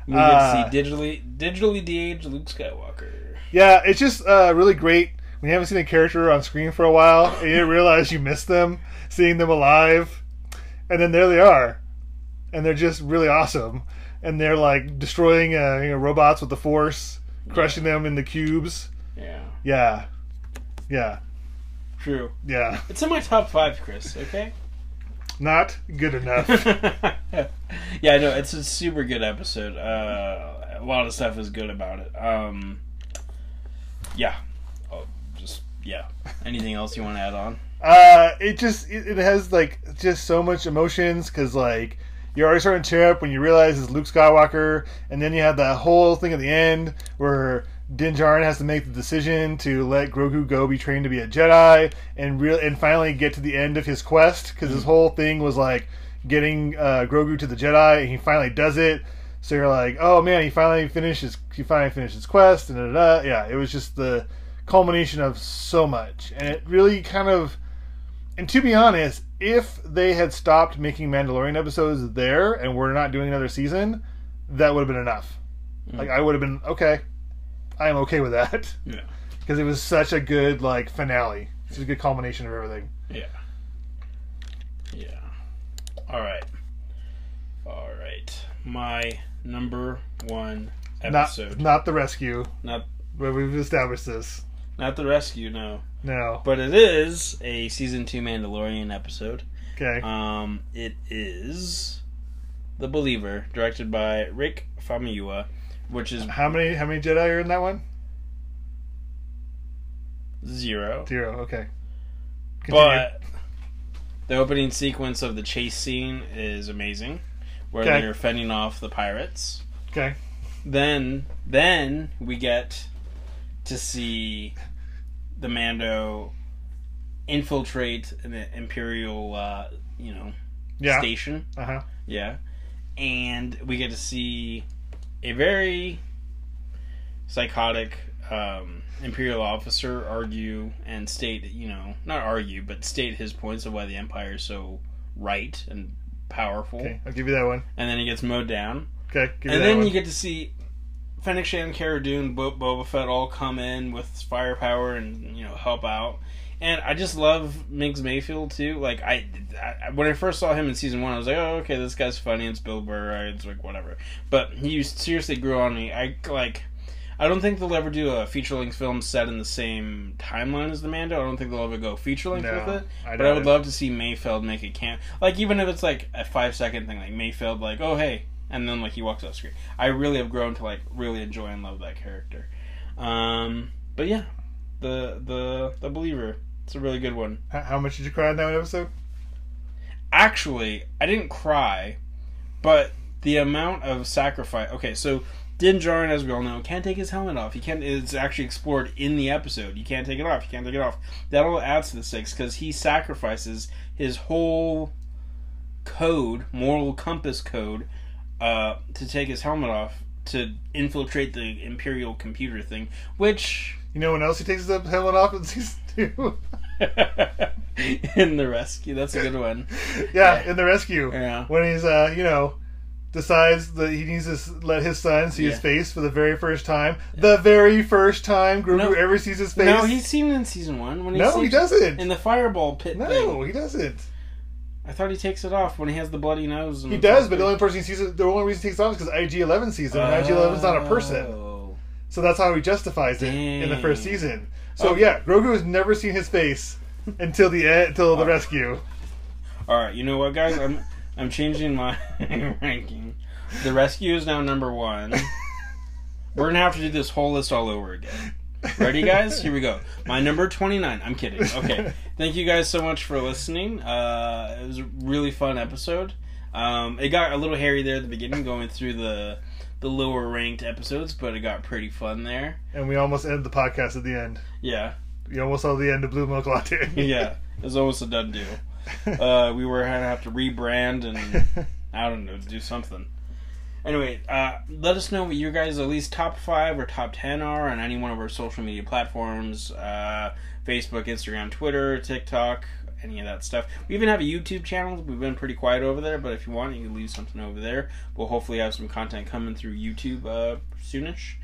We Uh, to see digitally digitally de-aged Luke Skywalker. Yeah, it's just uh, really great when you haven't seen a character on screen for a while and you didn't realize you missed them, seeing them alive, and then there they are, and they're just really awesome, and they're like destroying uh, you know, robots with the Force, crushing them in the cubes. Yeah. Yeah, yeah, True. yeah. It's in my top five, Chris. Okay. Not good enough. yeah, I know it's a super good episode. Uh, a lot of stuff is good about it. Um, yeah. Oh, just yeah. Anything else you want to add on? Uh, it just it, it has like just so much emotions because like you're already starting to tear up when you realize it's Luke Skywalker, and then you have that whole thing at the end where Din Djarin has to make the decision to let Grogu go be trained to be a Jedi, and real and finally get to the end of his quest because his whole thing was like getting uh, Grogu to the Jedi, and he finally does it. So you're like, oh man, he finally finished his he finally finished his quest, and da, da, da. yeah, it was just the culmination of so much, and it really kind of and to be honest, if they had stopped making Mandalorian episodes there and we're not doing another season, that would have been enough. Like I would have been okay. I am okay with that Yeah. because it was such a good like finale. It's a good culmination of everything. Yeah. Yeah. All right. All right. My number one episode. Not not the rescue, Not but we've established this. not the rescue, no. No. But it is a season two Mandalorian episode. Okay. Um, it is The Believer, directed by Rick Famuyiwa, which is how many how many Jedi are in that one? zero. Zero. Okay. Continue. But the opening sequence of the chase scene is amazing, where Okay. they're fending off the pirates. okay. Then, then we get to see the Mando infiltrate an imperial, uh, you know, Yeah. station. Uh huh. Yeah. And we get to see a very psychotic um, Imperial officer argue and state, you know, not argue, but state his points of why the Empire is so right and powerful. Okay. I'll give you that one. And then he gets mowed down. Okay, give and then one. you get to see Fennec Shan, Cara Dune, Bo- Boba Fett all come in with firepower and you know help out. And I just love Migs Mayfield too. Like I, I, when I first saw him in season one, I was like, oh okay, this guy's funny. It's Bill Burr. It's like whatever. But he seriously grew on me. I like. I don't think they'll ever do a feature length film set in the same timeline as the Mando. I don't think they'll ever go feature length No, with it. I but I would love to see Mayfield make a camp. Like even if it's like a five second thing, like Mayfield, like oh hey, and then like he walks off screen. I really have grown to like really enjoy and love that character. Um, but yeah, the the the believer. It's a really good one. How, how much did you cry in that episode? Actually, I didn't cry, but the amount of sacrifice. Okay, so Din Djarin, as we all know, can't take his helmet off. He can't. It's actually explored in the episode. You can't take it off. You can't take it off. That all adds to the stakes because he sacrifices his whole code, moral compass code, uh, to take his helmet off to infiltrate the Imperial computer thing, which You know when else he takes his helmet off in season two? in the rescue. That's a good one. yeah, in the rescue. Yeah. When he's uh, you know, decides that he needs to let his son see his face for the very first time. The very first time Grogu No. ever sees his face. No, he's seen it in season one when he No, he doesn't. in the fireball pit. no, thing. he doesn't. I thought he takes it off when he has the bloody nose. And He does, but the only person he sees it, the only reason he takes it off is because IG Eleven sees him, and IG Eleven's not a person. Oh. So that's how he justifies it in the first season. So Okay. yeah, Grogu has never seen his face until the end, until the rescue. All right, you know what, guys? I'm I'm changing my ranking. The rescue is now number one. We're gonna have to do this whole list all over again. Ready, guys? Here we go. My number 29. I'm kidding. Okay. Thank you guys so much for listening. Uh, it was a really fun episode. Um, it got a little hairy there at the beginning, going through the the lower ranked episodes, but it got pretty fun there. And we almost ended the podcast at the end. Yeah, You almost saw the end of Blue Milk Latte. yeah. It was almost a done deal. Uh, we were gonna have to rebrand and I don't know, do something. Anyway, uh, let us know what your guys' at least top five or top ten are on any one of our social media platforms uh, Facebook, Instagram, Twitter, TikTok, any of that stuff. We even have a YouTube channel. We've been pretty quiet over there, but if you want, you can leave something over there. We'll hopefully have some content coming through YouTube uh, soonish.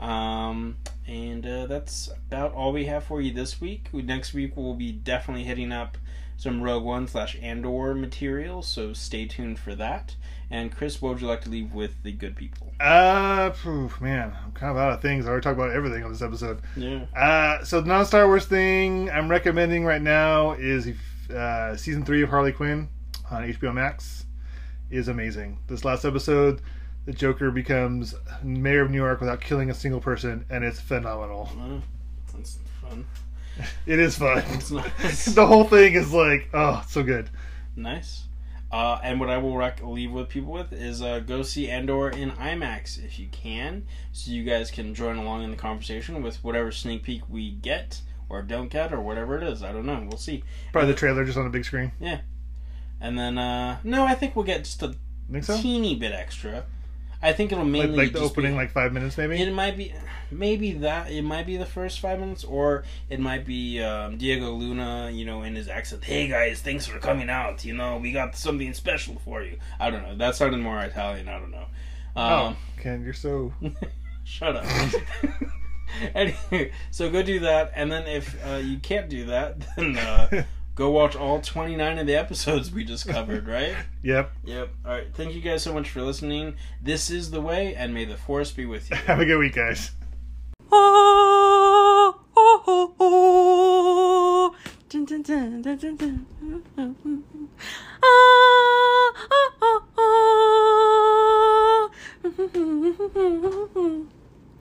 Um, and uh, that's about all we have for you this week. Next week, we'll be definitely hitting up some Rogue One slash Andor material, so stay tuned for that. And Chris, what would you like to leave with the good people? Uh, phew, man, I'm kind of out of things. I already talked about everything on this episode. Yeah. Uh, so the non Star Wars thing I'm recommending right now is uh, season three of Harley Quinn on HBO Max is amazing. This last episode, the Joker becomes mayor of New York without killing a single person, and it's phenomenal. Uh, that's fun. It is fun. It's nice. the whole thing is like, oh, so good. Nice. Uh, and what I will rec- leave with people with is uh, go see Andor in IMAX if you can, so you guys can join along in the conversation with whatever sneak peek we get or don't get or whatever it is. I don't know. We'll see. Probably the trailer just on a big screen. Yeah. And then, uh, no, I think we'll get just a Think so? teeny bit extra. I think it'll Like, mainly like the just opening, be, like five minutes, maybe. It might be, maybe that. It might be the first five minutes, or it might be um, Diego Luna, you know, in his accent. Hey guys, thanks for coming out. You know, we got something special for you. I don't know. That sounded more Italian. I don't know. oh, Um, Ken, you're so. Shut up. anyway, so go do that, and then if uh, you can't do that, then uh, go watch all 29 of the episodes we just covered, right? Yep. Yep. All right. Thank you guys so much for listening. This is the way, and may the force be with you. Have a good week, guys. Oh, oh, oh, oh. Dun, dun, dun, dun, dun, dun. Ah, ah, ah, ah.